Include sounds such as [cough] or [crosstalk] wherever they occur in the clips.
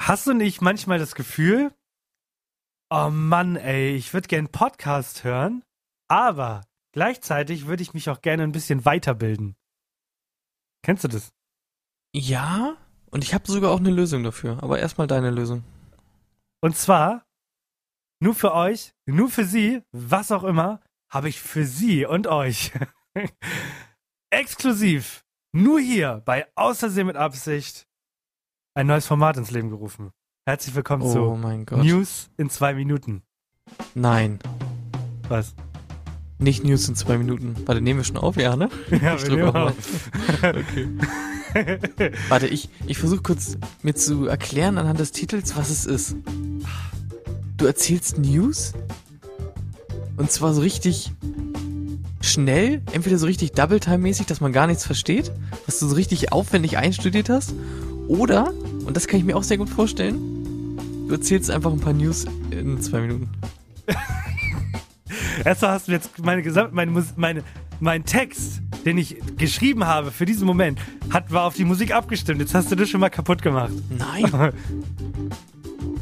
Hast du nicht manchmal das Gefühl, oh Mann, ey, ich würde gerne Podcast hören, aber gleichzeitig würde ich mich auch gerne ein bisschen weiterbilden. Kennst du das? Ja, und ich habe sogar auch eine Lösung dafür. Aber erstmal deine Lösung. Und zwar, nur für euch, nur für sie, was auch immer, habe ich für sie und euch [laughs] exklusiv nur hier bei Außersehen mit Absicht ein neues Format ins Leben gerufen. Herzlich willkommen Oh zu. News in zwei Minuten. Nein, Was? nicht News in zwei Minuten. Warte, nehmen wir schon auf? Ja, ne? [laughs] Ja, Ich wir nehmen auf. [laughs] Okay. [laughs] Warte, ich, ich versuche kurz mir zu erklären anhand des Titels, was es ist. Du erzählst News und zwar so richtig schnell, entweder so richtig Double-Time-mäßig, dass man gar nichts versteht, was du so richtig aufwendig einstudiert hast, oder, und das kann ich mir auch sehr gut vorstellen, du erzählst einfach ein paar News in zwei Minuten. [laughs] Erstmal hast du jetzt meine gesamt, meine, meine, mein Text, den ich geschrieben habe für diesen Moment, hat, war auf die Musik abgestimmt. Jetzt hast du das schon mal kaputt gemacht. Nein! [laughs]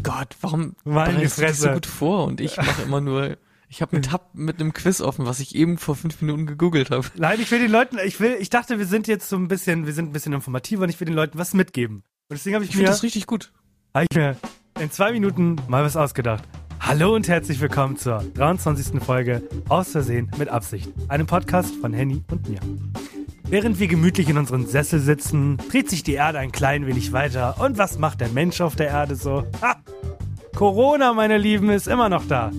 Gott, warum Meine bereitest du dich so gut vor und ich mache immer nur, ich habe einen Tab mit einem Quiz offen, was ich eben vor fünf Minuten gegoogelt habe. Nein, ich will den Leuten, ich will, ich dachte, wir sind jetzt so ein bisschen, wir sind ein bisschen informativer und ich will den Leuten was mitgeben. Und deswegen habe ich, Ich finde mir, das richtig gut. hab ich mir in zwei Minuten mal was ausgedacht. Hallo und herzlich willkommen zur 23. Folge Aus Versehen mit Absicht. Einem Podcast von Henny und mir. Während wir gemütlich in unseren Sessel sitzen, dreht sich die Erde ein klein wenig weiter. Und was macht der Mensch auf der Erde so? Ha! Corona, meine Lieben, ist immer noch da.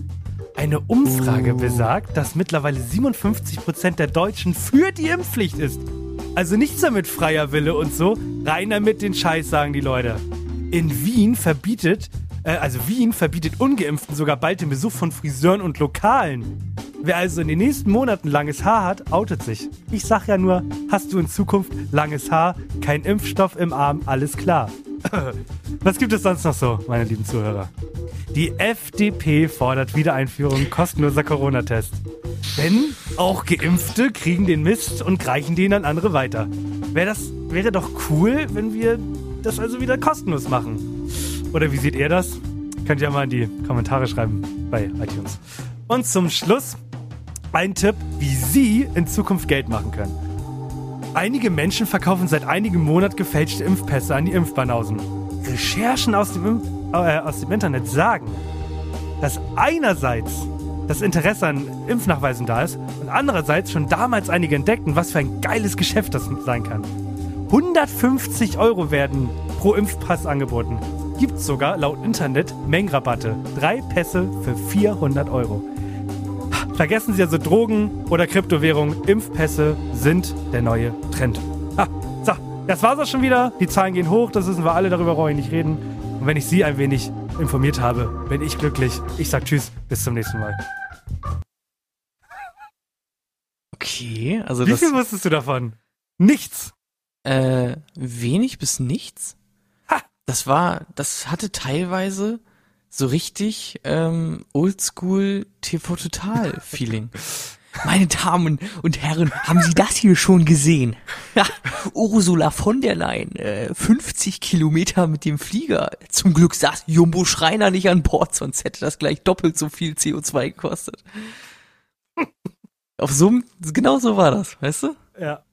Eine Umfrage besagt, dass mittlerweile 57% der Deutschen für die Impfpflicht ist. Also nichts damit freier Wille und so, rein damit den Scheiß, sagen die Leute. In Wien verbietet, also Wien verbietet Ungeimpften sogar bald den Besuch von Friseuren und Lokalen. Wer also in den nächsten Monaten langes Haar hat, outet sich. Ich sag ja nur, hast du in Zukunft langes Haar, kein Impfstoff im Arm, alles klar. [laughs] Was gibt es sonst noch so, meine lieben Zuhörer? Die FDP fordert Wiedereinführung kostenloser Corona-Test. Denn auch Geimpfte kriegen den Mist und reichen den an andere weiter. Wäre das wäre doch cool, wenn wir das also wieder kostenlos machen. Oder wie seht ihr das? Könnt ihr mal in die Kommentare schreiben bei iTunes. Und zum Schluss ein Tipp, wie Sie in Zukunft Geld machen können. Einige Menschen verkaufen seit einigen Monaten gefälschte Impfpässe an die Impfbanausen. Recherchen aus dem, Impf äh, aus dem Internet sagen, dass einerseits das Interesse an Impfnachweisen da ist und andererseits schon damals einige entdeckten, was für ein geiles Geschäft das sein kann. 150 Euro werden pro Impfpass angeboten. Gibt sogar laut Internet Mengenrabatte. Drei Pässe für 400 Euro. Vergessen Sie also Drogen oder Kryptowährungen. Impfpässe sind der neue Trend. Ha, so, das war's auch schon wieder. Die Zahlen gehen hoch, das wissen wir alle, darüber brauche ich nicht reden. Und wenn ich Sie ein wenig informiert habe, bin ich glücklich. Ich sag Tschüss, bis zum nächsten Mal. Okay, also Wie das viel wusstest du davon? Nichts. äh, wenig bis nichts. Das war, das hatte teilweise so richtig ähm, Oldschool TV Total Feeling. [laughs] Meine Damen und Herren, haben Sie das hier schon gesehen? Ursula von der Leyen, äh, 50 Kilometer mit dem Flieger. Zum Glück saß Jumbo Schreiner nicht an Bord, sonst hätte das gleich doppelt so viel CO2 gekostet. Auf so genau so war das, weißt du? Ja.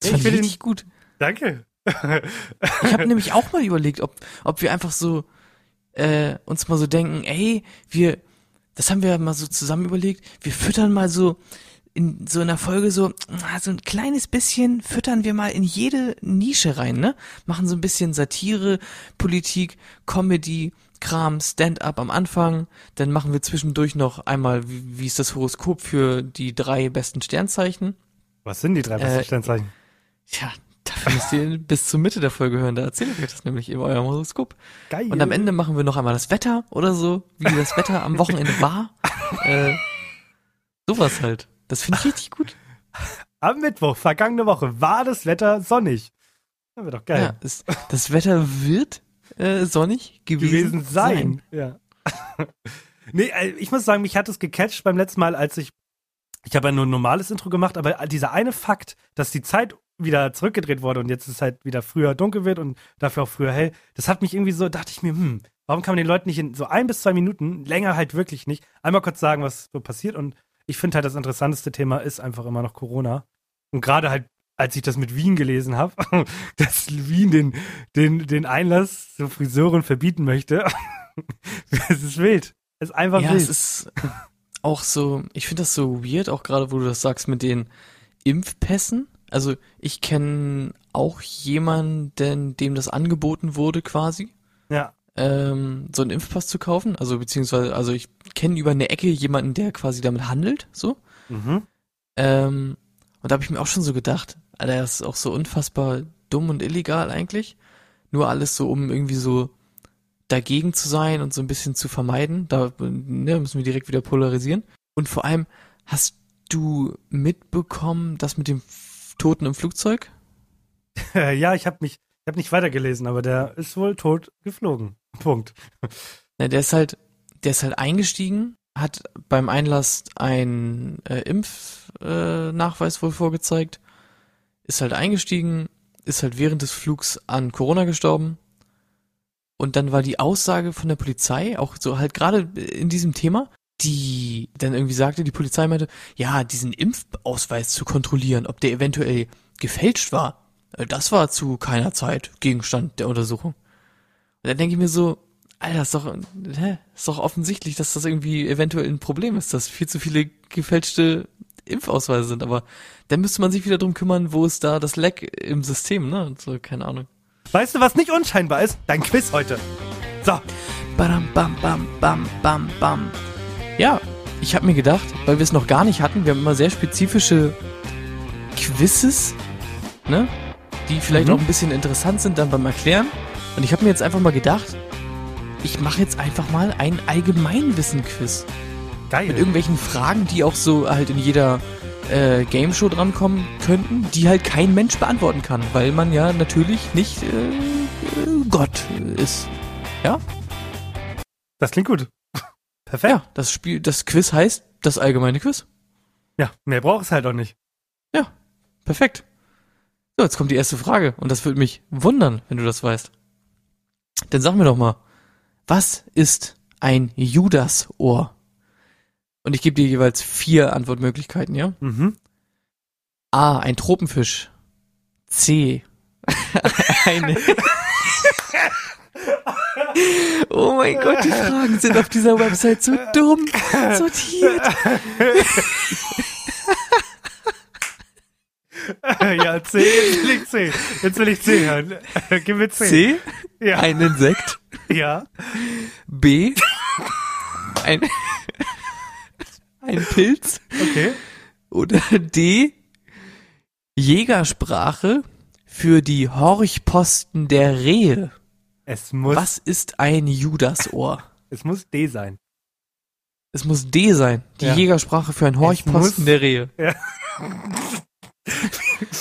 Das Ich fand ich den- gut. Danke. Ich habe nämlich auch mal überlegt, ob, ob wir einfach so äh, uns mal so denken, ey, wir, das haben wir mal so zusammen überlegt, wir füttern mal so in so einer Folge so, ah, so ein kleines bisschen füttern wir mal in jede Nische rein, ne? Machen so ein bisschen Satire, Politik, Comedy, Kram, Stand-up am Anfang, dann machen wir zwischendurch noch einmal, wie, wie ist das Horoskop für die drei besten Sternzeichen? Was sind die drei besten Äh, Sternzeichen? Tja, Dafür müsst ihr bis zur Mitte der Folge hören. Da erzähle ich euch das nämlich in eurem Horoskop. Geil. Und am Ende machen wir noch einmal das Wetter oder so, wie das Wetter am Wochenende war. [laughs] Äh, sowas halt. Das finde ich richtig gut. Am Mittwoch, vergangene Woche, war das Wetter sonnig. Das wird doch geil. Ja, es, das Wetter wird äh, sonnig gewesen, gewesen sein. Ja. [laughs] nee, äh, ich muss sagen, mich hat es gecatcht beim letzten Mal, als ich ich habe ja nur ein normales Intro gemacht, aber dieser eine Fakt, dass die Zeit wieder zurückgedreht wurde und jetzt ist halt wieder früher dunkel wird und dafür auch früher hell, das hat mich irgendwie so, dachte ich mir, hm, warum kann man den Leuten nicht in so ein bis zwei Minuten, länger halt wirklich nicht, einmal kurz sagen, was so passiert und ich finde halt das interessanteste Thema ist einfach immer noch Corona und gerade halt als ich das mit Wien gelesen habe, [laughs] dass Wien den, den, den Einlass zu Friseuren verbieten möchte. [laughs] es ist wild. Es ist einfach ja, wild. es ist auch so, ich finde das so weird, auch gerade wo du das sagst mit den Impfpässen. Also ich kenne auch jemanden, dem das angeboten wurde quasi. Ja. Ähm, so einen Impfpass zu kaufen. Also beziehungsweise, also ich kenne über eine Ecke jemanden, der quasi damit handelt, so. Mhm. Ähm, und da habe ich mir auch schon so gedacht, Alter, das ist auch so unfassbar dumm und illegal eigentlich. Nur alles so, um irgendwie so dagegen zu sein und so ein bisschen zu vermeiden. Da ne, müssen wir direkt wieder polarisieren. Und vor allem, hast du mitbekommen, das mit dem Toten im Flugzeug? ja, ich habe mich, ich habe nicht weitergelesen, aber der ist wohl tot geflogen. [laughs] Punkt. Na, der ist halt, der ist halt eingestiegen, hat beim Einlass einen äh, Impfnachweis äh, wohl vorgezeigt, ist halt eingestiegen, ist halt während des Flugs an Corona gestorben. Und dann war die Aussage von der Polizei, auch so halt gerade in diesem Thema, die dann irgendwie sagte, die Polizei meinte, ja, diesen Impfausweis zu kontrollieren, ob der eventuell gefälscht war, äh, das war zu keiner Zeit Gegenstand der Untersuchung. Und dann denke ich mir so, Alter, ist doch, hä, ist doch offensichtlich, dass das irgendwie eventuell ein Problem ist, dass viel zu viele gefälschte Impfausweise sind, aber dann müsste man sich wieder drum kümmern, wo ist da das Leck im System, ne? Und so, keine Ahnung. Weißt du, was nicht unscheinbar ist? Dein Quiz heute. So. Badam, bam, bam, bam, bam, bam. Ja, ich habe mir gedacht, weil wir es noch gar nicht hatten, wir haben immer sehr spezifische Quizzes, ne? Die vielleicht Mhm. auch ein bisschen interessant sind dann beim Erklären. Und ich habe mir jetzt einfach mal gedacht, ich mache jetzt einfach mal ein Allgemeinwissen-Quiz. Geil. Mit irgendwelchen Fragen, die auch so halt in jeder äh, Game Show drankommen könnten, die halt kein Mensch beantworten kann, weil man ja natürlich nicht äh, Gott ist. Ja? das klingt gut. Perfekt. Ja, das Spiel, das Quiz heißt das allgemeine Quiz. Ja, mehr braucht es halt auch nicht. Perfekt. So, jetzt kommt die erste Frage und das würde mich wundern, wenn du das weißt. Dann sag mir doch mal, was ist ein Judasohr? Und ich gebe dir jeweils vier Antwortmöglichkeiten, ja? Mhm. A, ein Tropenfisch. C, [laughs] eine. [laughs] oh mein Gott, die Fragen sind auf dieser Website so dumm sortiert. ja, C, jetzt will ich C. Jetzt will ich C hören. Gib mir C. C, Ja. ein Insekt. ja. B, ein, ein Pilz. Okay. Oder D, Jägersprache für die Horchposten der Rehe. Es muss, Was ist ein Judasohr? es muss D sein. Es muss D sein. Die Ja. Jägersprache für ein Horchposten der Rehe. [laughs]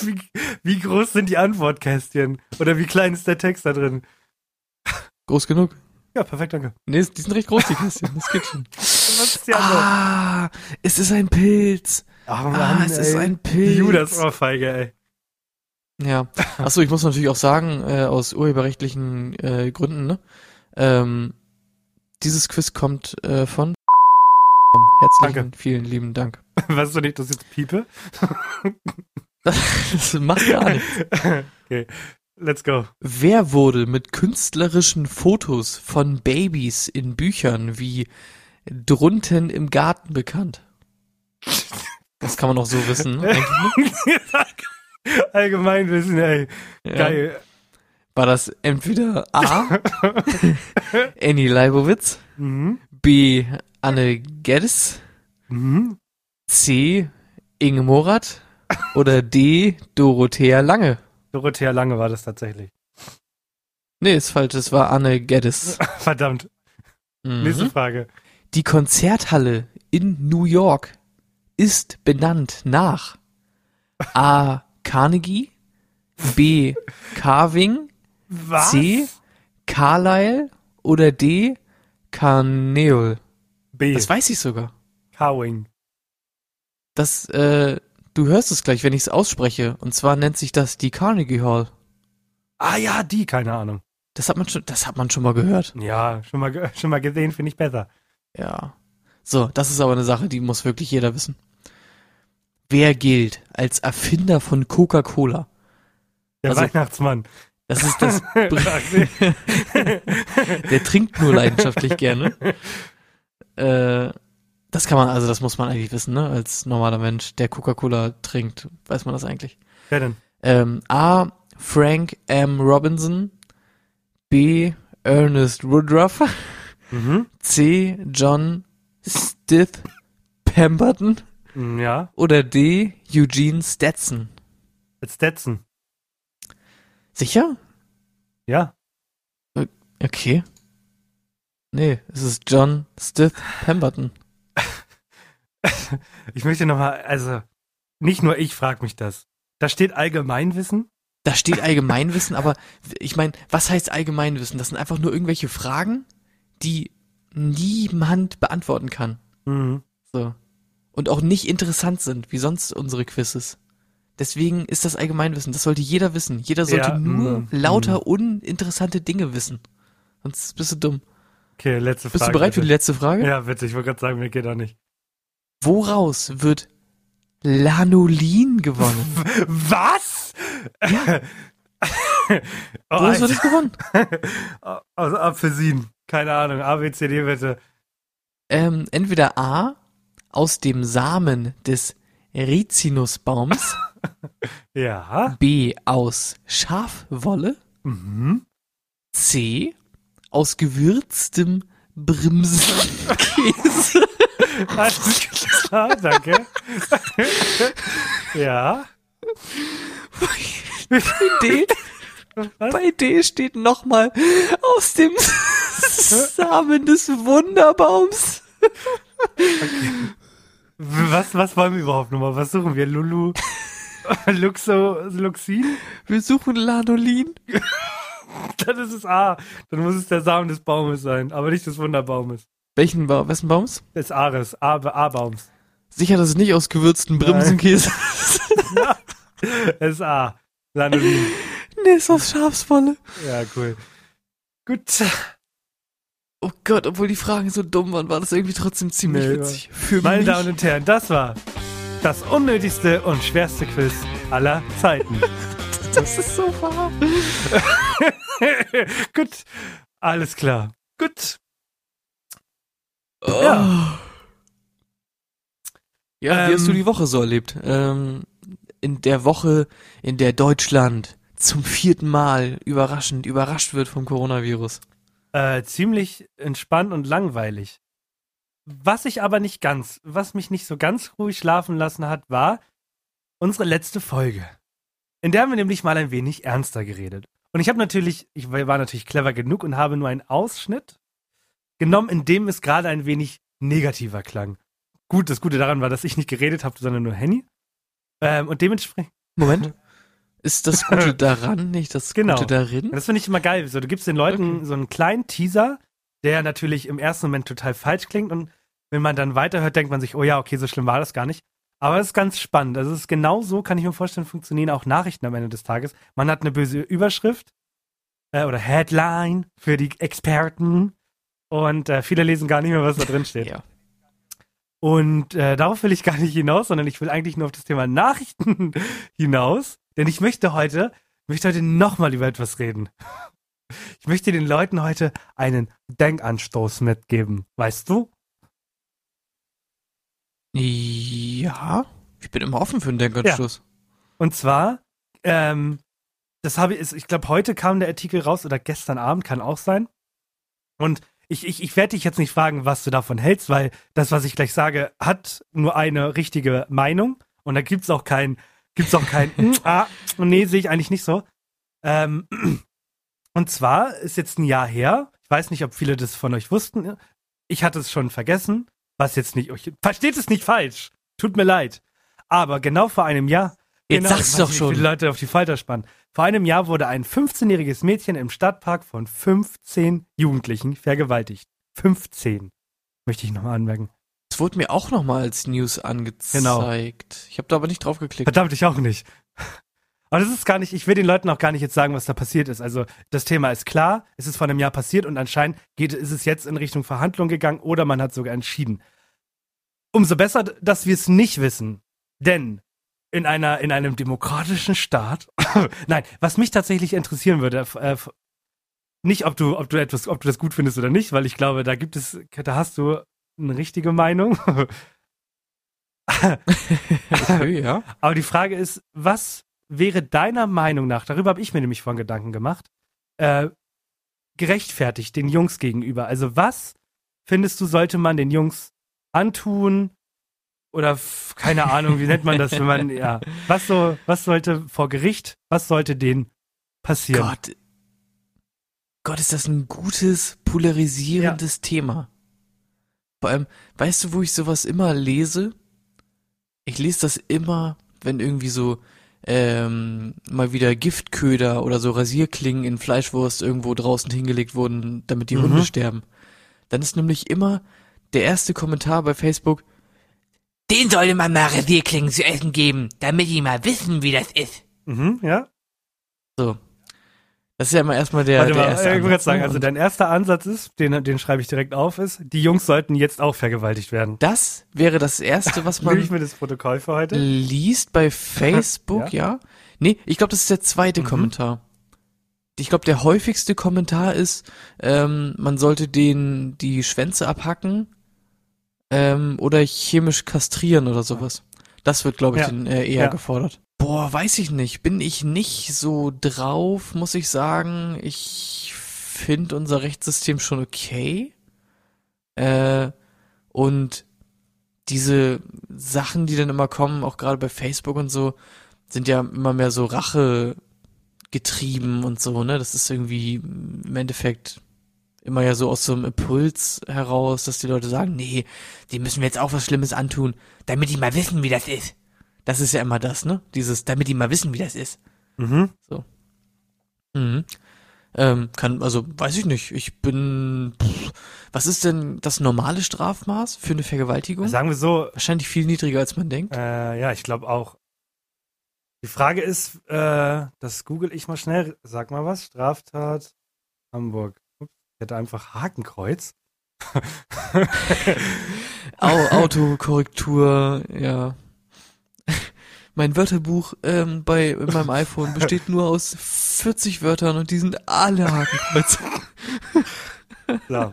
Wie, wie groß sind die Antwortkästchen? Oder wie klein ist der Text da drin? Groß genug? Ja, perfekt, danke. Nee, die sind recht groß, die Kästchen. Das geht schon. [laughs] Was ist die? Ah, es ist ein Pilz. Ach Ah, es ist ein Die Pilz. Judas-Ohrfeige, ey. Ja. [laughs] Achso, ich muss natürlich auch sagen, äh, aus urheberrechtlichen äh, Gründen, ne? Ähm, dieses Quiz kommt äh, von Herzlichen, Danke. vielen lieben Dank. [laughs] Weißt du nicht, dass ich jetzt piepe? [laughs] Das macht gar nichts. okay, let's go. Wer wurde mit künstlerischen Fotos von Babys in Büchern wie Drunten im Garten bekannt? Das kann man auch so wissen. Ne? [laughs] Allgemeinwissen, ey. Ja. Geil. War das entweder A. [laughs] Annie Leibowitz, Mhm. B. Anne Geddes, Mhm. C. Inge Morath oder D. Dorothea Lange? Dorothea Lange war das tatsächlich. Nee, ist falsch, es war Anne Geddes. [laughs] Verdammt. Mhm. Nächste Frage. Die Konzerthalle in New York ist benannt nach A. Carnegie, B. Carving, Was? C. Carlyle oder D. Carneol. B. Das weiß ich sogar. Carwing. Das, äh, du hörst es gleich, wenn ich es ausspreche. Und zwar nennt sich das die Carnegie Hall. Ah ja, die, keine Ahnung. Das hat man schon, das hat man schon mal gehört. Ja, schon mal, [laughs] schon mal gesehen, finde ich besser. Ja. So, das ist aber eine Sache, die muss wirklich jeder wissen. Wer gilt als Erfinder von Coca-Cola? Der Also- Weihnachtsmann. Das ist das. [laughs] [laughs] Der trinkt nur leidenschaftlich gerne. Äh, das kann man, also das muss man eigentlich wissen, ne? Als normaler Mensch, der Coca-Cola trinkt, weiß man das eigentlich. Wer denn? Ähm, A. Frank M. Robinson. B. Ernest Woodruff. Mhm. C. John Stith Pemberton. Mm, Ja, Oder D. Eugene Stetson. Stetson. Sicher? Ja. Okay. Nee, es ist John Stith Pemberton. [laughs] Ich möchte nochmal, also, nicht nur ich frage mich das. Da steht Allgemeinwissen. Da steht Allgemeinwissen, [laughs] aber ich meine, was heißt Allgemeinwissen? Das sind einfach nur irgendwelche Fragen, die niemand beantworten kann. Mhm. So. Und auch nicht interessant sind, wie sonst unsere Quizzes. Deswegen ist das Allgemeinwissen. Das sollte jeder wissen. Jeder sollte Ja, nur mm, lauter uninteressante Dinge wissen. Sonst bist du dumm. Okay, letzte Frage. Bist du bereit für die bitte. letzte Frage? Ja, bitte, ich wollte gerade sagen, mir geht auch nicht. Woraus wird Lanolin gewonnen? [laughs] Was? Ja. [laughs] oh, Woraus wird es gewonnen? [laughs] Aus Apfelsinen. Keine Ahnung. A, B, C, D, bitte. Ähm, entweder A, aus dem Samen des Rizinusbaums, [laughs] Ja. B, aus Schafwolle, Mhm. C, aus gewürztem Brimsenkäse. [laughs] Alles klar, danke. ja. D, bei D steht nochmal aus dem Samen des Wunderbaums. Was, was wollen wir überhaupt nochmal? Was suchen wir? Lulu? [laughs] Luxo, Luxin? Wir suchen Lanolin. [laughs] Dann ist es A. Dann muss es der Samen des Baumes sein, aber nicht des Wunderbaumes. Welchen ba wessen Baums? Des Ares, A- A-Baums. Sicher, dass es nicht aus gewürztem Brimsenkäse [laughs] Es ist A. Lanolin. Nee, ist aus Schafswolle. Ja, cool. Gut. Oh Gott, obwohl die Fragen so dumm waren, war das irgendwie trotzdem ziemlich Nee, witzig. Für Meine mich. Damen und Herren, das war das unnötigste und schwerste Quiz aller Zeiten. [laughs] das ist so wahr. [laughs] Gut. Alles klar. Gut. Ja. Ja, wie hast du Ähm, die Woche so erlebt? Ähm, in der Woche, in der Deutschland zum vierten Mal überraschend überrascht wird vom Coronavirus. Äh, ziemlich entspannt und langweilig. Was ich aber nicht ganz, was mich nicht so ganz ruhig schlafen lassen hat, war unsere letzte Folge. In der haben wir nämlich mal ein wenig ernster geredet. Und ich habe natürlich, ich war natürlich clever genug und habe nur einen Ausschnitt genommen, in dem es gerade ein wenig negativer klang. Gut, das Gute daran war, dass ich nicht geredet habe, sondern nur Henny. Ähm, und dementsprechend, Moment. [laughs] Ist das Gute [laughs] daran, nicht das Genau. Gute darin? das finde ich immer geil. So, du gibst den Leuten Okay. so einen kleinen Teaser, der natürlich im ersten Moment total falsch klingt und wenn man dann weiterhört, denkt man sich, oh ja, okay, so schlimm war das gar nicht. Aber es ist ganz spannend. Also es ist genau so, kann ich mir vorstellen, funktionieren auch Nachrichten am Ende des Tages. Man hat eine böse Überschrift äh, oder Headline für die Experten und äh, viele lesen gar nicht mehr, was da drin steht. Ja. Und äh, darauf will ich gar nicht hinaus, sondern ich will eigentlich nur auf das Thema Nachrichten [laughs] hinaus. Denn ich möchte heute, möchte heute nochmal über etwas reden. [laughs] Ich möchte den Leuten heute einen Denkanstoß mitgeben. Weißt du? Ja. Ich bin immer offen für einen Denkanstoß. Und zwar, ähm, das habe ich, ich glaube, heute kam der Artikel raus oder gestern Abend, kann auch sein. Und ich, ich, ich werde dich jetzt nicht fragen, was du davon hältst, weil das, was ich gleich sage, hat nur eine richtige Meinung. Und da gibt es auch kein, Gibt's auch kein, mm, [laughs] ah, nee, sehe ich eigentlich nicht so. Ähm, und zwar ist jetzt ein Jahr her. Ich weiß nicht, ob viele das von euch wussten. Ich hatte es schon vergessen. Was jetzt nicht, euch, versteht es nicht falsch. Tut mir leid. Aber genau vor einem Jahr. Jetzt genau, sag's doch nicht, schon. Viele Leute auf die Falter spannen. Vor einem Jahr wurde ein 15-jähriges Mädchen im Stadtpark von 15 Jugendlichen vergewaltigt. 15. Möchte ich nochmal anmerken. Es wurde mir auch nochmal als News angezeigt. Genau. Ich habe da aber nicht drauf geklickt. Verdammt, ich auch nicht. Aber das ist gar nicht, ich will den Leuten auch gar nicht jetzt sagen, was da passiert ist. Also das Thema ist klar, es ist vor einem Jahr passiert und anscheinend geht, ist es jetzt in Richtung Verhandlung gegangen oder man hat sogar entschieden. Umso besser, dass wir es nicht wissen. Denn in einer, in einem demokratischen Staat, [coughs] nein, was mich tatsächlich interessieren würde, äh, nicht, ob du, ob du etwas, ob du das gut findest oder nicht, weil ich glaube, da gibt es, da hast du eine richtige Meinung. Okay, ja. [laughs] Aber die Frage ist, was wäre deiner Meinung nach, darüber habe ich mir nämlich vorhin Gedanken gemacht, äh, gerechtfertigt den Jungs gegenüber? Also was findest du, sollte man den Jungs antun? Oder keine Ahnung, wie nennt man das, wenn man, ja, was so, was sollte vor Gericht, was sollte denen passieren? Gott. Gott, ist das ein gutes, polarisierendes Thema. Vor allem, weißt du, wo ich sowas immer lese? Ich lese das immer, wenn irgendwie so ähm, mal wieder Giftköder oder so Rasierklingen in Fleischwurst irgendwo draußen hingelegt wurden, damit die Mhm. Hunde sterben. Dann ist nämlich immer der erste Kommentar bei Facebook, den sollte man mal Rasierklingen zu essen geben, damit die mal wissen, wie das ist. Mhm, ja. So. Das ist ja immer erstmal der, Warte der mal, erste ich Ansatz, sagen, ne? also dein erster Ansatz ist, den, den schreibe ich direkt auf, ist, die Jungs sollten jetzt auch vergewaltigt werden. das wäre das erste, was [laughs] Nehme ich man mir das Protokoll für heute? liest bei Facebook, [laughs] ja. Nee, ich glaube, das ist der zweite Mhm. Kommentar. Ich glaube, der häufigste Kommentar ist, ähm, man sollte den die Schwänze abhacken ähm, oder chemisch kastrieren oder sowas. Das wird, glaube ich, Ja. dann, äh, eher Ja. gefordert. Boah, weiß ich nicht. Bin ich nicht so drauf, muss ich sagen. Ich finde unser Rechtssystem schon okay. Äh, und diese Sachen, die dann immer kommen, auch gerade bei Facebook und so, sind ja immer mehr so Rache getrieben und so, ne? Das ist irgendwie im Endeffekt immer ja so aus so einem Impuls heraus, dass die Leute sagen, nee, die müssen wir jetzt auch was Schlimmes antun, damit die mal wissen, wie das ist. Das ist ja immer das, ne? Dieses, damit die mal wissen, wie das ist. Mhm. Mhm. Ähm, kann, also, weiß ich nicht. Ich bin, pff, was ist denn das normale Strafmaß für eine Vergewaltigung? Sagen wir so, Wahrscheinlich viel niedriger, als man denkt. Äh, ja, ich glaube auch. Die Frage ist, äh, das google ich mal schnell. Sag mal was. Straftat Hamburg. Ups, ich hätte einfach Hakenkreuz. [laughs] Au, Autokorrektur, ja. Mein Wörterbuch ähm, bei in meinem iPhone besteht nur aus 40 Wörtern und die sind alle Hakenkreuze. [laughs] So.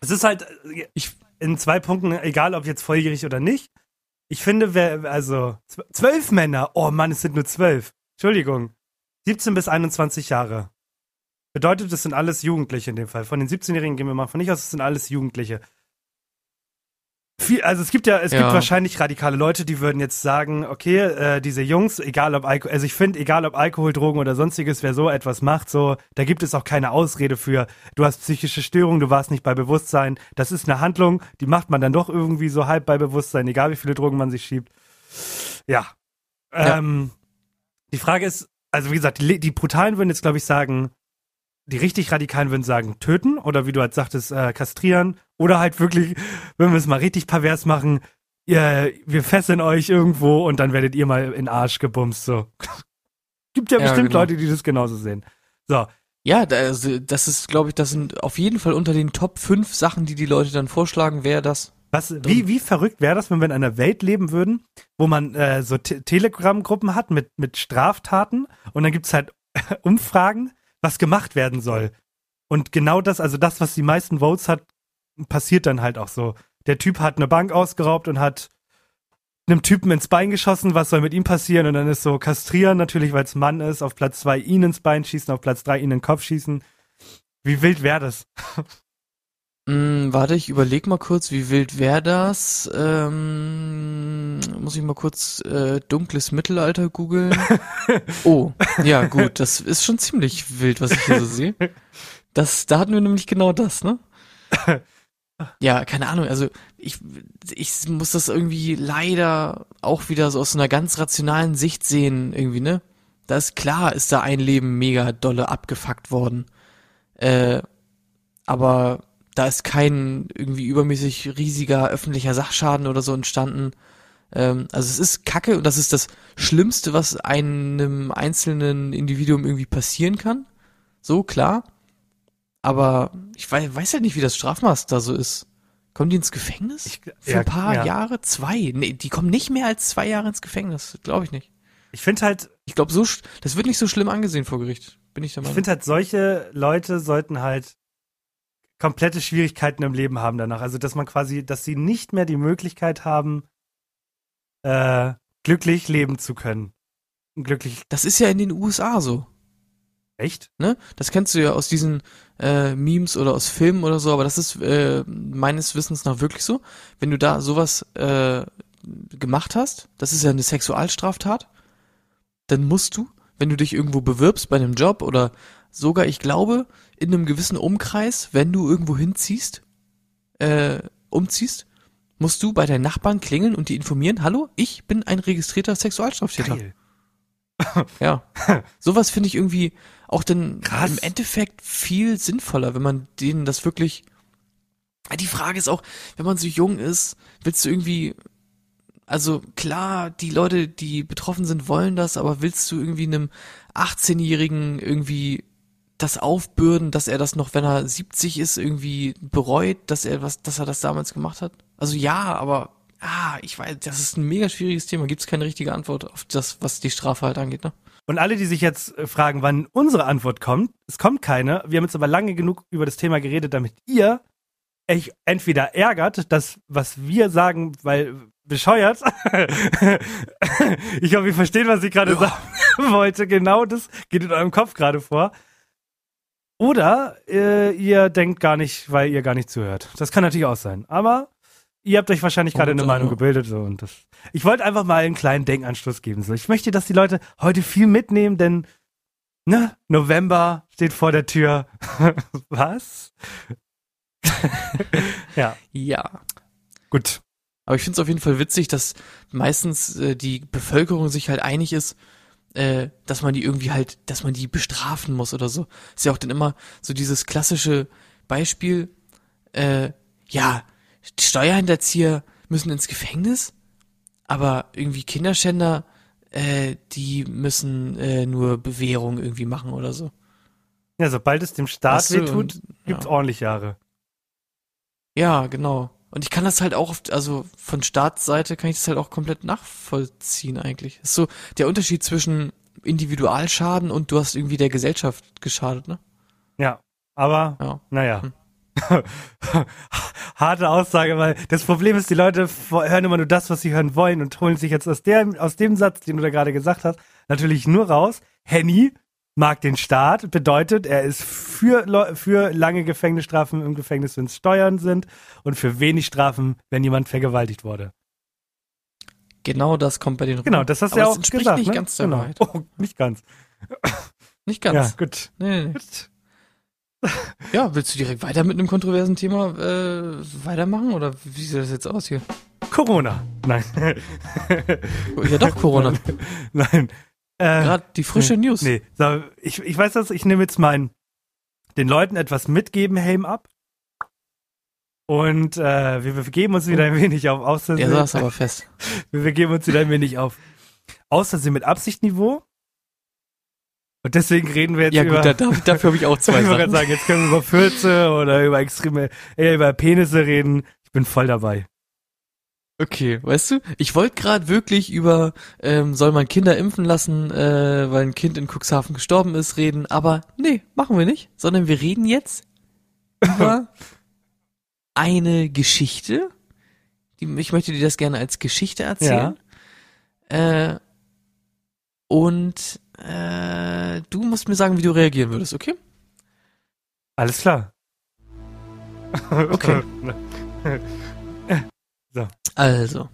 es ist halt äh, Ich- in zwei Punkten, egal ob jetzt volljährig oder nicht. Ich finde, wer, also zw- zwölf Männer, oh Mann, es sind nur zwölf. Entschuldigung. 17 bis 21 Jahre. Bedeutet, es sind alles Jugendliche in dem Fall. Von den 17-Jährigen gehen wir mal von nicht aus, es sind alles Jugendliche. Viel, also es gibt ja, es Ja. gibt wahrscheinlich radikale Leute, die würden jetzt sagen, okay, äh, diese Jungs, egal ob Alkohol, also ich finde, egal ob Alkohol, Drogen oder sonstiges, wer so etwas macht, so, da gibt es auch keine Ausrede für, du hast psychische Störungen, du warst nicht bei Bewusstsein. Das ist eine Handlung, die macht man dann doch irgendwie so halb bei Bewusstsein, egal wie viele Drogen man sich schiebt. Ja. Ja. Ähm, die Frage ist, also wie gesagt, die, die Brutalen würden jetzt, glaube ich, sagen, die richtig Radikalen würden sagen, töten oder wie du halt sagtest, äh, kastrieren oder halt wirklich, wenn wir es mal richtig pervers machen, ihr, wir fesseln euch irgendwo und dann werdet ihr mal in Arsch gebumst, so. [laughs] Gibt ja Ja, bestimmt genau. Leute, die das genauso sehen. So, Ja, also, das ist, glaube ich, das sind auf jeden Fall unter den Top 5 Sachen, die die Leute dann vorschlagen, wäre das. Was, wie, wie verrückt wäre das, wenn wir in einer Welt leben würden, wo man äh, so Te Telegram-Gruppen hat mit, mit Straftaten und dann gibt's halt [laughs] Umfragen, was gemacht werden soll. Und genau das, also das, was die meisten Votes hat, passiert dann halt auch so. Der Typ hat eine Bank ausgeraubt und hat einem Typen ins Bein geschossen, was soll mit ihm passieren? Und dann ist so kastrieren, natürlich, weil es Mann ist, auf Platz zwei ihn ins Bein schießen, auf Platz drei ihn in den Kopf schießen. Wie wild wäre das? [laughs] Mm, warte, ich überleg mal kurz, wie wild wäre das? Ähm, muss ich mal kurz äh, dunkles Mittelalter googeln. [laughs] oh, ja gut, das ist schon ziemlich wild, was ich hier so sehe. Das, da hatten wir nämlich genau das, ne? [laughs] Ja, keine Ahnung, also ich, ich muss das irgendwie leider auch wieder so aus einer ganz rationalen Sicht sehen, irgendwie, ne? Da ist klar, ist da ein Leben mega dolle abgefuckt worden. Äh, aber da ist kein irgendwie übermäßig riesiger öffentlicher Sachschaden oder so entstanden. Ähm, also es ist Kacke und das ist das Schlimmste, was einem einzelnen Individuum irgendwie passieren kann. So, klar. Aber ich weiß, weiß ja nicht, wie das Strafmaß da so ist. Kommen die ins Gefängnis? Ich- Für ja, ein paar ja. Jahre? Zwei? Nee, die kommen nicht mehr als zwei Jahre ins Gefängnis. Glaube ich nicht. Ich finde halt, Ich glaube, so, das wird nicht so schlimm angesehen vor Gericht. Bin ich der ich Meinung. finde halt, solche Leute sollten halt komplette Schwierigkeiten im Leben haben danach. Also, dass man quasi, dass sie nicht mehr die Möglichkeit haben, äh, glücklich leben zu können. Glücklich, das ist ja in den USA so. echt? Ne? Das kennst du ja aus diesen äh, Memes oder aus Filmen oder so, aber das ist äh, meines Wissens nach wirklich so. Wenn du da sowas äh, gemacht hast, das ist ja eine Sexualstraftat, dann musst du, wenn du dich irgendwo bewirbst bei einem Job oder sogar, ich glaube, in einem gewissen Umkreis, wenn du irgendwo hinziehst, äh, umziehst, musst du bei deinen Nachbarn klingeln und die informieren, hallo, ich bin ein registrierter Sexualstraftäter. Geil. [laughs] Ja. Sowas finde ich irgendwie auch dann Krass. im Endeffekt viel sinnvoller, wenn man denen das wirklich. Die Frage ist auch, wenn man so jung ist, willst du irgendwie, also klar, die Leute, die betroffen sind, wollen das, aber willst du irgendwie einem 18-Jährigen irgendwie das aufbürden, dass er das noch, wenn er 70 ist, irgendwie bereut, dass er was, dass er das damals gemacht hat? Also ja, aber ah, ich weiß, das ist ein mega schwieriges Thema. Gibt es keine richtige Antwort auf das, was die Strafe halt angeht, ne? Und alle, die sich jetzt äh, fragen, wann unsere Antwort kommt, es kommt keine. Wir haben jetzt aber lange genug über das Thema geredet, damit ihr euch entweder ärgert, das, was wir sagen, weil bescheuert. [laughs] ich hoffe, ihr versteht, was ich gerade sagen [laughs] wollte. Genau das geht in eurem Kopf gerade vor. Oder äh, ihr denkt gar nicht, weil ihr gar nicht zuhört. Das kann natürlich auch sein. Aber ihr habt euch wahrscheinlich gerade eine Meinung gebildet. So, und das, ich wollte einfach mal einen kleinen Denkanstoß geben. So. Ich möchte, dass die Leute heute viel mitnehmen, denn ne, November steht vor der Tür. [laughs] Was? [laughs] ja, Ja. gut. Aber ich finde es auf jeden Fall witzig, dass meistens äh, die Bevölkerung sich halt einig ist, äh, dass man die irgendwie halt, dass man die bestrafen muss oder so. Ist ja auch dann immer so dieses klassische Beispiel, äh, ja, Steuerhinterzieher müssen ins Gefängnis, aber irgendwie Kinderschänder, äh, die müssen äh, nur Bewährung irgendwie machen oder so. Ja, sobald es dem Staat Weißt du, wehtut, gibt's ja. ordentlich Jahre. Ja, genau. Und ich kann das halt auch, also von Staatsseite kann ich das halt auch komplett nachvollziehen eigentlich. ist so der Unterschied zwischen Individualschaden und du hast irgendwie der Gesellschaft geschadet, ne? Ja, aber Ja. naja. Hm. [laughs] Harte Aussage, weil das Problem ist, die Leute hören immer nur das, was sie hören wollen und holen sich jetzt aus, der, aus dem Satz, den du da gerade gesagt hast, natürlich nur raus. Henny mag den Staat, bedeutet, er ist für, für lange Gefängnisstrafen im Gefängnis, wenn es Steuern sind und für wenig Strafen, wenn jemand vergewaltigt wurde. Genau das kommt bei den Genau, das hast du ja auch entspricht gesagt. nicht ne? ganz der genau. Wahrheit. Oh, nicht ganz. [coughs] Nicht Ja, ganz. gut. Nee, nee, nee. gut. [laughs] Ja, willst du direkt weiter mit einem kontroversen Thema äh, weitermachen oder wie sieht das jetzt aus hier? Corona. Nein. Ja doch, Corona. [laughs] Nein. Äh, Gerade die frische nee, News. Nee, ich, ich weiß das, ich nehme jetzt meinen, den Leuten etwas mitgeben, Helm ab. Und äh, wir begeben uns wieder ein wenig auf Außersehen. saß aber fest. [laughs] Wir begeben uns wieder ein wenig auf Außersehen mit Absichtniveau. Und deswegen reden wir jetzt Ja über. gut, da, dafür habe ich auch [laughs] zwei ich wollte gerade Sachen. sagen, jetzt können wir über Fürze oder über extreme, eher über Penisse reden. Ich bin voll dabei. Okay, weißt du, ich wollte gerade wirklich über ähm, soll man Kinder impfen lassen, äh, weil ein Kind in Cuxhaven gestorben ist, reden, aber nee, machen wir nicht, sondern wir reden jetzt über [laughs] eine Geschichte. Die, ich möchte dir das gerne als Geschichte erzählen. Äh, und äh, du musst mir sagen, wie du reagieren würdest, okay? Alles klar. [laughs] Okay. [laughs] Also,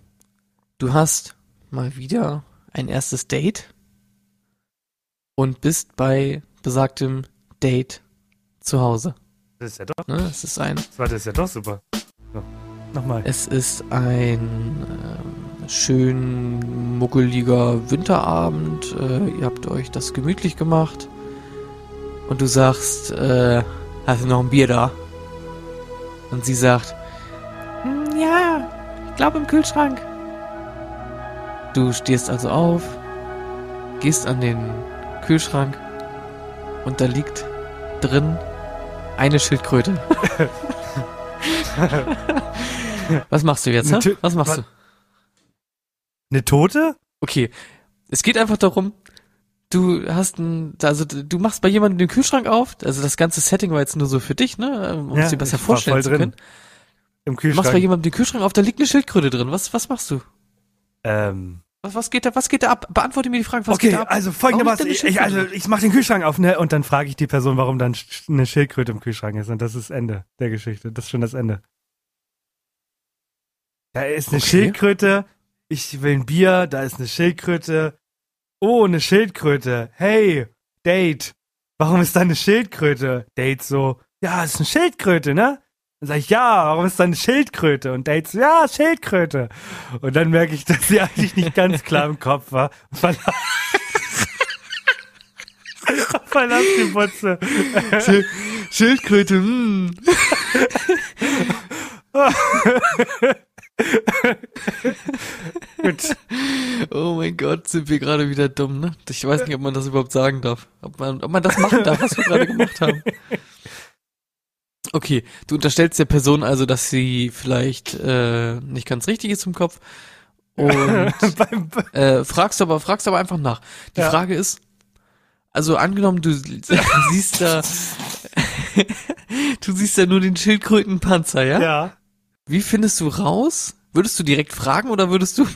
du hast mal wieder ein erstes Date und bist bei besagtem Date zu Hause. Das ist ja doch, Ne? Es ist ein, das war das ist ja doch super. So, nochmal. es ist ein ähm, schön muckeliger Winterabend. Äh, ihr habt euch das gemütlich gemacht und du sagst, äh, hast du noch ein Bier da? Und sie sagt, "Hm, ja, glaube im Kühlschrank. Du stehst also auf, gehst an den Kühlschrank und da liegt drin eine Schildkröte. [laughs] Was machst du jetzt? Tü- Was machst du? Eine Tote? Okay, es geht einfach darum, du hast ein, also du machst bei jemandem den Kühlschrank auf, also das ganze Setting war jetzt nur so für dich, ne, um Ja, es dir besser vorstellen zu drin. Im Du machst bei Kühlschrank. jemandem den Kühlschrank auf, da liegt eine Schildkröte drin. Was, was machst du? Ähm, Was, was geht da, was geht da ab? Beantworte mir die Frage, was okay, geht da ab? also Warum folgendermaßen, ich, ich, also ich mach den Kühlschrank auf, ne, und dann frage ich die Person, warum dann eine Schildkröte im Kühlschrank ist. Und das ist Ende der Geschichte. Das ist schon das Ende. Da ist eine Okay. Schildkröte. Ich will ein Bier. Da ist eine Schildkröte. Oh, eine Schildkröte. Hey, Date. Warum ist da eine Schildkröte? Date so. Ja, ist eine Schildkröte, ne? Dann sag ich, ja, warum ist da eine Schildkröte? Und Date so, ja, Schildkröte. Und dann merke ich, dass sie eigentlich nicht ganz klar im Kopf war. Verla- [laughs] Verlass die Putze. Schild, Schildkröte, hm. Gut. Oh mein Gott, sind wir gerade wieder dumm, ne? Ich weiß nicht, ob man das überhaupt sagen darf. Ob man, ob man das machen darf, was wir gerade gemacht haben. Okay, du unterstellst der Person also, dass sie vielleicht äh, nicht ganz richtig ist im Kopf und [laughs] äh, fragst aber fragst aber einfach nach. Die Ja. Frage ist, also angenommen du [laughs] siehst da, du siehst da nur den Schildkrötenpanzer, ja? ja. Wie findest du raus? Würdest du direkt fragen oder würdest du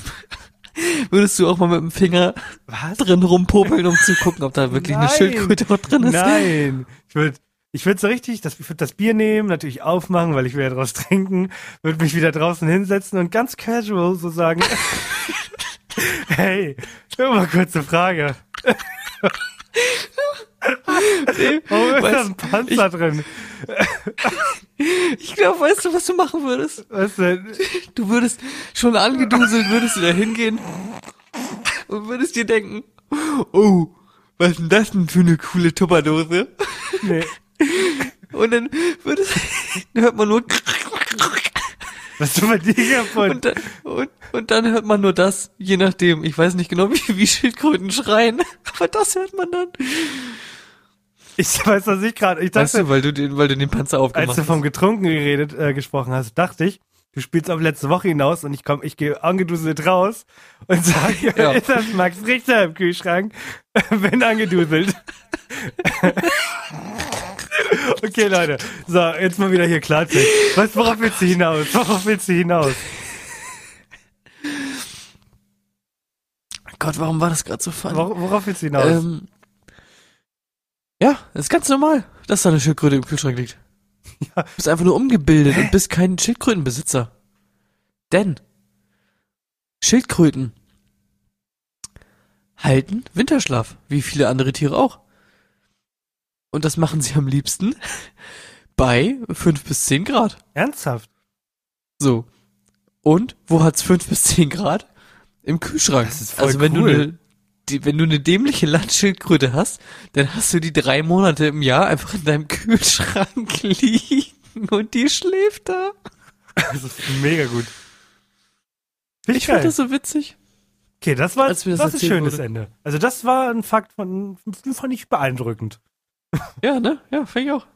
[laughs] würdest du auch mal mit dem Finger Was? drin rumpopeln, um zu gucken, ob da wirklich eine Nein. Schildkröte noch drin ist? Nein. Ich würde ich würd so richtig, das, ich würde das Bier nehmen, natürlich aufmachen, weil ich will ja draus trinken, würde mich wieder draußen hinsetzen und ganz casual so sagen, [laughs] hey, nur mal kurze Frage. Warum [laughs] ist Weißt- da ein Panzer drin? [laughs] Ich glaube, weißt du, was du machen würdest? Was denn? Du würdest schon angeduselt, würdest du da hingehen und würdest dir denken, oh, was ist denn das denn für eine coole Tupperdose? Nee. Und dann würdest, dann [laughs] hört man nur Was du bei dir kaputt? und dann, und, und dann hört man nur das, je nachdem. Ich weiß nicht genau, [laughs] wie, wie Schildkröten schreien, aber das hört man dann. Ich weiß was ich gerade, ich Weißt dachte, du, weil du den, weil du den Panzer als aufgemacht du hast. vom Getrunken geredet, äh, gesprochen hast, dachte ich, du spielst auf letzte Woche hinaus und ich komm, ich gehe angeduselt raus und sage, [laughs] Ja. ist das Max Richter im Kühlschrank? Bin angeduselt. [laughs] okay, Leute. So, jetzt mal wieder hier Klartext. Was, worauf willst du hinaus? Worauf willst du hinaus? Gott, warum war das gerade so funny? Wor worauf willst du hinaus? Ähm, ja, das ist ganz normal, dass da eine Schildkröte im Kühlschrank liegt. [laughs] Ja. Du bist einfach nur umgebildet und bist kein Schildkrötenbesitzer. Denn Schildkröten halten Winterschlaf, wie viele andere Tiere auch. Und das machen sie am liebsten bei fünf bis zehn Grad. Ernsthaft? So. Und wo hat's fünf bis zehn Grad? Im Kühlschrank. Das ist voll also wenn cool. du eine die, wenn du eine dämliche Landschildkröte hast, dann hast du die drei Monate im Jahr einfach in deinem Kühlschrank [laughs] liegen und die schläft da. Das ist mega gut. Find Ich fand geil. das so witzig. Okay, das war das, das ist ein schönes wurde. Ende. Also das war ein Fakt von, fand ich beeindruckend. Ja, ne? Ja, fand ich auch.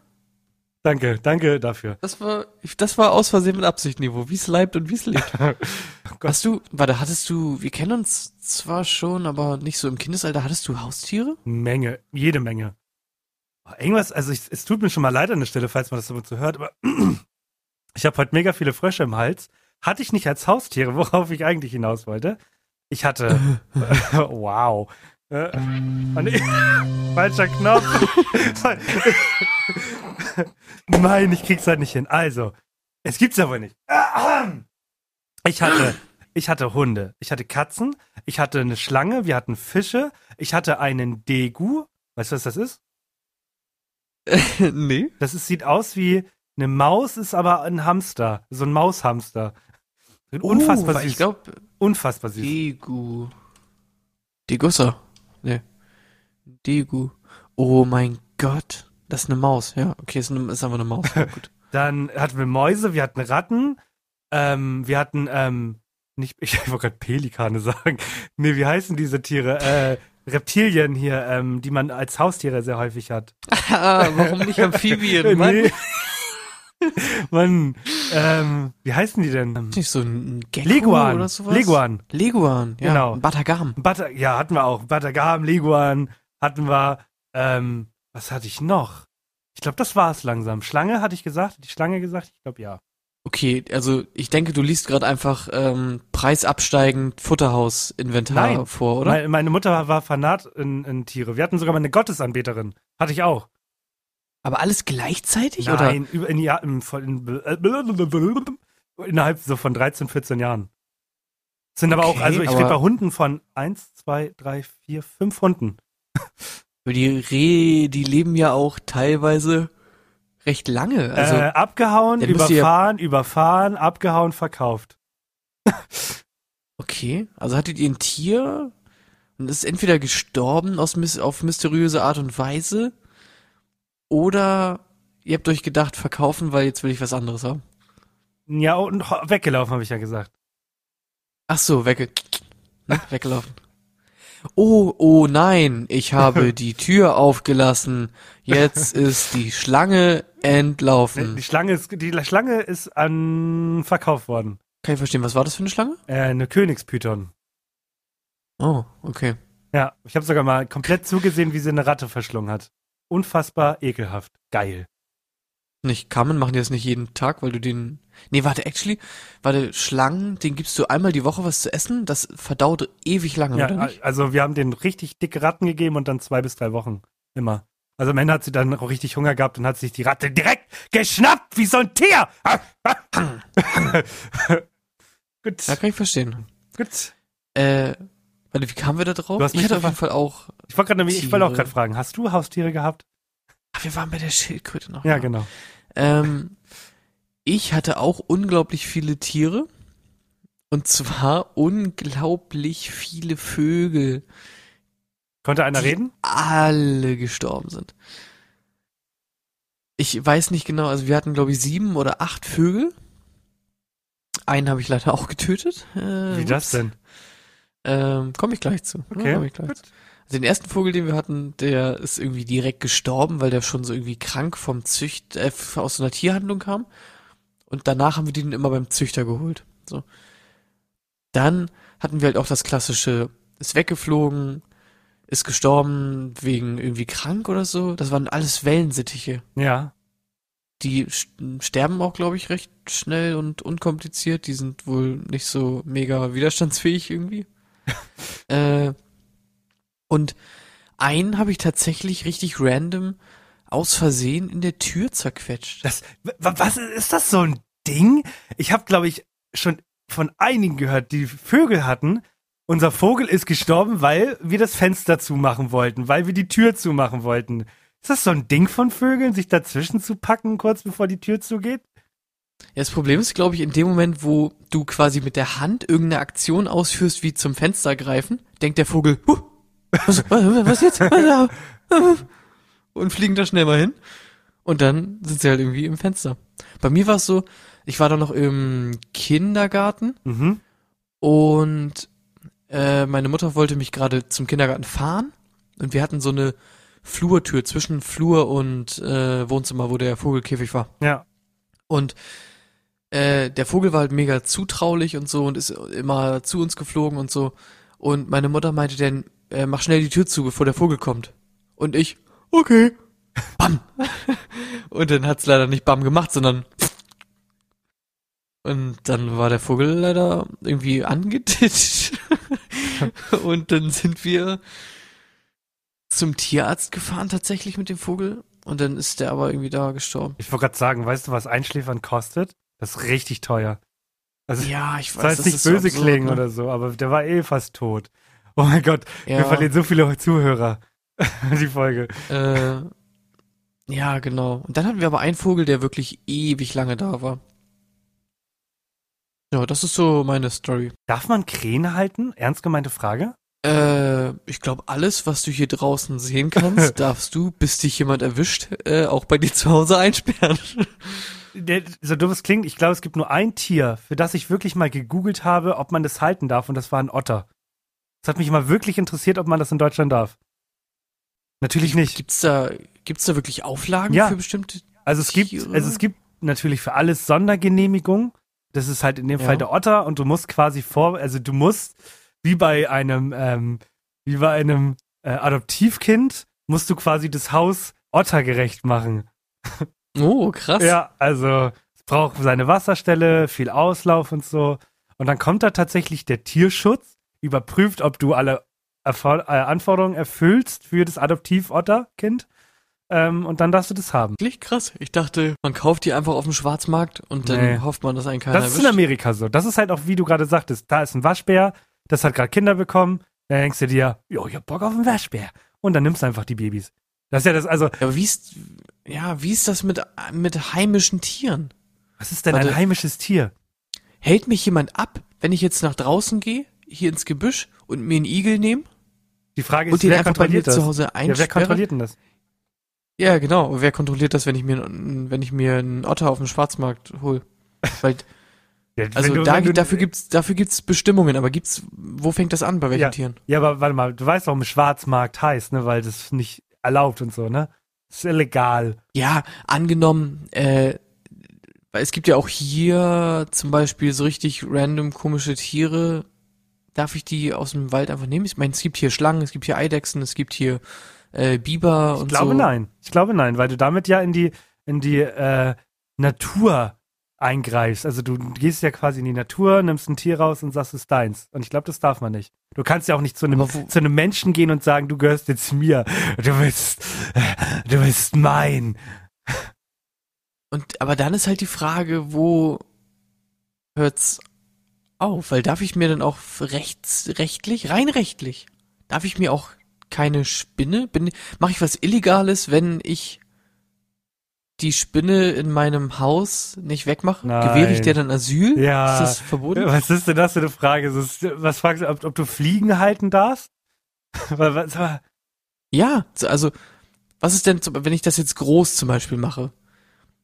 Danke, danke dafür. Das war, das war aus Versehen mit Absichtniveau, wie es leibt und wie es lebt. [laughs] Hast du, warte, hattest du, wir kennen uns zwar schon, aber nicht so im Kindesalter, hattest du Haustiere? Menge, jede Menge. Oh, Irgendwas, also ich, es tut mir schon mal leid an der Stelle, falls man das so zu hört, aber [clears throat] ich habe heute mega viele Frösche im Hals. Hatte ich nicht als Haustiere, worauf ich eigentlich hinaus wollte. Ich hatte, [laughs] [laughs] wow. Äh, oh nee, [laughs] falscher Knopf. [laughs] Nein, ich krieg's halt nicht hin. Also, es gibt's aber nicht. [clears throat] Ich hatte, ich hatte Hunde, ich hatte Katzen, ich hatte eine Schlange, wir hatten Fische, ich hatte einen Degu. Weißt du, was das ist? [laughs] nee. Das ist, sieht aus wie eine Maus, ist aber ein Hamster. So ein Maushamster. Unfassbar uh, süß. Ich glaube, Unfassbar süß. Degu. Degussa. Nee. Degu. Oh mein Gott. Das ist eine Maus. Ja, okay, ist, eine, ist einfach eine Maus. Ja, gut. [laughs] Dann hatten wir Mäuse, wir hatten Ratten, ähm, wir hatten, ähm, nicht, ich [laughs] wollte gerade Pelikane sagen. Nee, wie heißen diese Tiere? Äh, Reptilien hier, ähm, die man als Haustiere sehr häufig hat. [laughs] ah, warum nicht Amphibien? Mann? nee. [laughs] Mann, ähm, wie heißen die denn? Nicht so ein Gecko Leguan. oder sowas? Leguan. Leguan, ja. Genau. Batagam. Bata ja, hatten wir auch. Batagam, Leguan, hatten wir, ähm, was hatte ich noch? Ich glaube, das war es langsam. Schlange hatte ich gesagt, die Schlange gesagt, ich glaube ja. Okay, also ich denke, du liest gerade einfach ähm, preisabsteigend Futterhaus-Inventar vor, oder? Meine, meine Mutter war Fanat in, in Tiere. Wir hatten sogar mal eine Gottesanbeterin. Hatte ich auch. Aber alles gleichzeitig, Nein, über, in, ja, voll- in, innerhalb so von 13, 14 Jahren. Es sind aber auch, Okay, also ich rede bei Hunden von 1, 2, 3, 4, 5 Hunden. oder? Die Rehe, die leben ja auch teilweise recht lange. Also äh, abgehauen, müsst ihr- überfahren, überfahren, abgehauen, verkauft. Okay, also hattet ihr ein Tier und ist entweder gestorben aus, auf mysteriöse Art und Weise oder ihr habt euch gedacht, verkaufen, weil jetzt will ich was anderes haben. Ja, und weggelaufen, habe ich ja gesagt. Ach so, wegge [laughs] ne? weggelaufen. Oh, oh nein, ich habe [laughs] die Tür aufgelassen. Jetzt ist die Schlange entlaufen. Die Schlange ist, die Schlange ist an verkauft worden. Kann ich verstehen, was war das für eine Schlange? Äh, eine Königspython. Oh, okay. Ja, ich habe sogar mal komplett zugesehen, wie sie eine Ratte verschlungen hat. Unfassbar ekelhaft. Geil. Nicht Kamen machen die das nicht jeden Tag, weil du den. Nee, warte, actually, warte, Schlangen, den gibst du einmal die Woche was zu essen, das verdaut ewig lange, Ja, oder nicht? also wir haben den richtig dicke Ratten gegeben und dann zwei bis drei Wochen. Immer. Also am Ende hat sie dann auch richtig Hunger gehabt und hat sich die Ratte direkt geschnappt, wie so ein Tier. [laughs] [laughs] gut, Ja, kann ich verstehen. gut. Äh, warte, wie kamen wir da drauf? Du hast ich hatte auf jeden. Fall auch. Ich wollte gerade ich wollte auch gerade fragen, hast du Haustiere gehabt? Ach, wir waren bei der Schildkröte noch. Ja, genau. Ähm, ich hatte auch unglaublich viele Tiere. Und zwar unglaublich viele Vögel, Konnte einer die reden? alle gestorben sind. Ich weiß nicht genau, also wir hatten glaube ich sieben oder acht Vögel. Einen habe ich leider auch getötet. Äh, Wie das ups. denn? Ähm, Komme ich gleich zu. Okay, komm ich gleich gut. zu. Also den ersten Vogel, den wir hatten, der ist irgendwie direkt gestorben, weil der schon so irgendwie krank vom Zücht, äh, aus so einer Tierhandlung kam. Und danach haben wir den immer beim Züchter geholt. So. Dann hatten wir halt auch das klassische, ist weggeflogen, ist gestorben wegen irgendwie krank oder so. Das waren alles Wellensittiche. Ja. Die st- sterben auch, glaube ich, recht schnell und unkompliziert. Die sind wohl nicht so mega widerstandsfähig irgendwie. [laughs] äh, und einen habe ich tatsächlich richtig random aus Versehen in der Tür zerquetscht. Das, was ist das so ein Ding? Ich habe, glaube ich, schon von einigen gehört, die Vögel hatten. Unser Vogel ist gestorben, weil wir das Fenster zumachen wollten, weil wir die Tür zumachen wollten. Ist das so ein Ding von Vögeln, sich dazwischen zu packen, kurz bevor die Tür zugeht? Ja, das Problem ist, glaube ich, in dem Moment, wo du quasi mit der Hand irgendeine Aktion ausführst, wie zum Fenster greifen, denkt der Vogel, huh, was, was, was jetzt? Und fliegen da schnell mal hin. Und dann sind sie halt irgendwie im Fenster. Bei mir war es so, ich war da noch im Kindergarten Mhm. und äh, meine Mutter wollte mich gerade zum Kindergarten fahren und wir hatten so eine Flurtür zwischen Flur und äh, Wohnzimmer, wo der Vogelkäfig war. Ja. Und äh, der Vogel war halt mega zutraulich und so und ist immer zu uns geflogen und so. Und meine Mutter meinte dann, äh, mach schnell die Tür zu, bevor der Vogel kommt. Und ich, okay. Bam. [laughs] und dann hat's leider nicht Bam gemacht, sondern und dann war der Vogel leider irgendwie angetitscht. [laughs] und dann sind wir zum Tierarzt gefahren tatsächlich mit dem Vogel und dann ist der aber irgendwie da gestorben. Ich wollte gerade sagen, weißt du, was Einschläfern kostet? Das ist richtig teuer. Also, Ja, ich weiß. soll jetzt das nicht ist so böse absurd, klingen ne? oder so, aber der war eh fast tot. Oh mein Gott, wir Ja. verlieren so viele Zuhörer. [laughs] Die Folge. Äh, ja, genau. Und dann hatten wir aber einen Vogel, der wirklich ewig lange da war. Ja, das ist so meine Story. Darf man Krähen halten? Ernst gemeinte Frage? Äh, ich glaube, alles, was du hier draußen sehen kannst, [laughs] darfst du, bis dich jemand erwischt, äh, auch bei dir zu Hause einsperren. So dumm es klingt, ich glaube, es gibt nur ein Tier, für das ich wirklich mal gegoogelt habe, ob man das halten darf, und das war ein Otter. Es hat mich mal wirklich interessiert, ob man das in Deutschland darf. Natürlich nicht. Gibt's da, gibt's da wirklich Auflagen Ja. für bestimmte? Also es gibt, Tiere? also es gibt natürlich für alles Sondergenehmigung. Das ist halt in dem Ja. Fall der Otter und du musst quasi vor, also du musst wie bei einem, ähm, wie bei einem äh, Adoptivkind, musst du quasi das Haus ottergerecht machen. Oh, krass. Ja, also es braucht seine Wasserstelle, viel Auslauf und so. Und dann kommt da tatsächlich der Tierschutz, überprüft, ob du alle Erfor äh, Anforderungen erfüllst für das Adoptiv-Otterkind. Ähm, und dann darfst du das haben. Wirklich krass. Ich dachte, man kauft die einfach auf dem Schwarzmarkt und dann Nee. hofft man, dass einen keiner Das ist in erwischt. Amerika so. Das ist halt auch, wie du gerade sagtest, da ist ein Waschbär, das hat gerade Kinder bekommen. Dann denkst du dir, jo, ich hab Bock auf einen Waschbär. Und dann nimmst du einfach die Babys. Das ist ja das, also, Ja, aber wie ist, ja, wie ist das mit, mit heimischen Tieren? was ist denn Warte. ein heimisches Tier? Hält mich jemand ab, wenn ich jetzt nach draußen gehe, hier ins Gebüsch und mir einen Igel nehme Die Frage und ist, den wer einfach bei mir kontrolliert das? zu Hause Ja, wer einsperre? kontrolliert denn das? Ja, genau. Und Wer kontrolliert das, wenn ich mir, einen- wenn ich mir einen Otter auf dem Schwarzmarkt hol? Weil, Ja, also du- da, du- dafür gibt's, dafür gibt's Bestimmungen, aber gibt's, wo fängt das an, bei welchen Ja. Tieren? Ja, aber warte mal, du weißt, warum Schwarzmarkt heißt, ne? Weil das nicht erlaubt und so, ne? Das ist illegal. Ja, angenommen, äh, es gibt ja auch hier zum Beispiel so richtig random komische Tiere. Darf ich die aus dem Wald einfach nehmen? Ich meine, es gibt hier Schlangen, es gibt hier Eidechsen, es gibt hier äh, Biber Ich und glaube so. nein. Ich glaube nein, weil du damit ja in die, in die äh, Natur eingreifst. Also du gehst ja quasi in die Natur, nimmst ein Tier raus und sagst, es ist deins. Und ich glaube, das darf man nicht. Du kannst ja auch nicht zu einem, zu einem Menschen gehen und sagen, du gehörst jetzt mir. Du bist, du bist mein. Und aber dann ist halt die Frage, wo hört's auf? Weil darf ich mir dann auch rechts, rechtlich, rein rechtlich, darf ich mir auch keine Spinne? Bin, mache ich was Illegales, wenn ich die Spinne in meinem Haus nicht wegmache? Nein. Gewähre ich dir dann Asyl? Ja. Ist das verboten? Was ist denn das für eine Frage? Das Was fragst du, ob, ob du Fliegen halten darfst? [laughs] Ja, also was ist denn, wenn ich das jetzt groß zum Beispiel mache?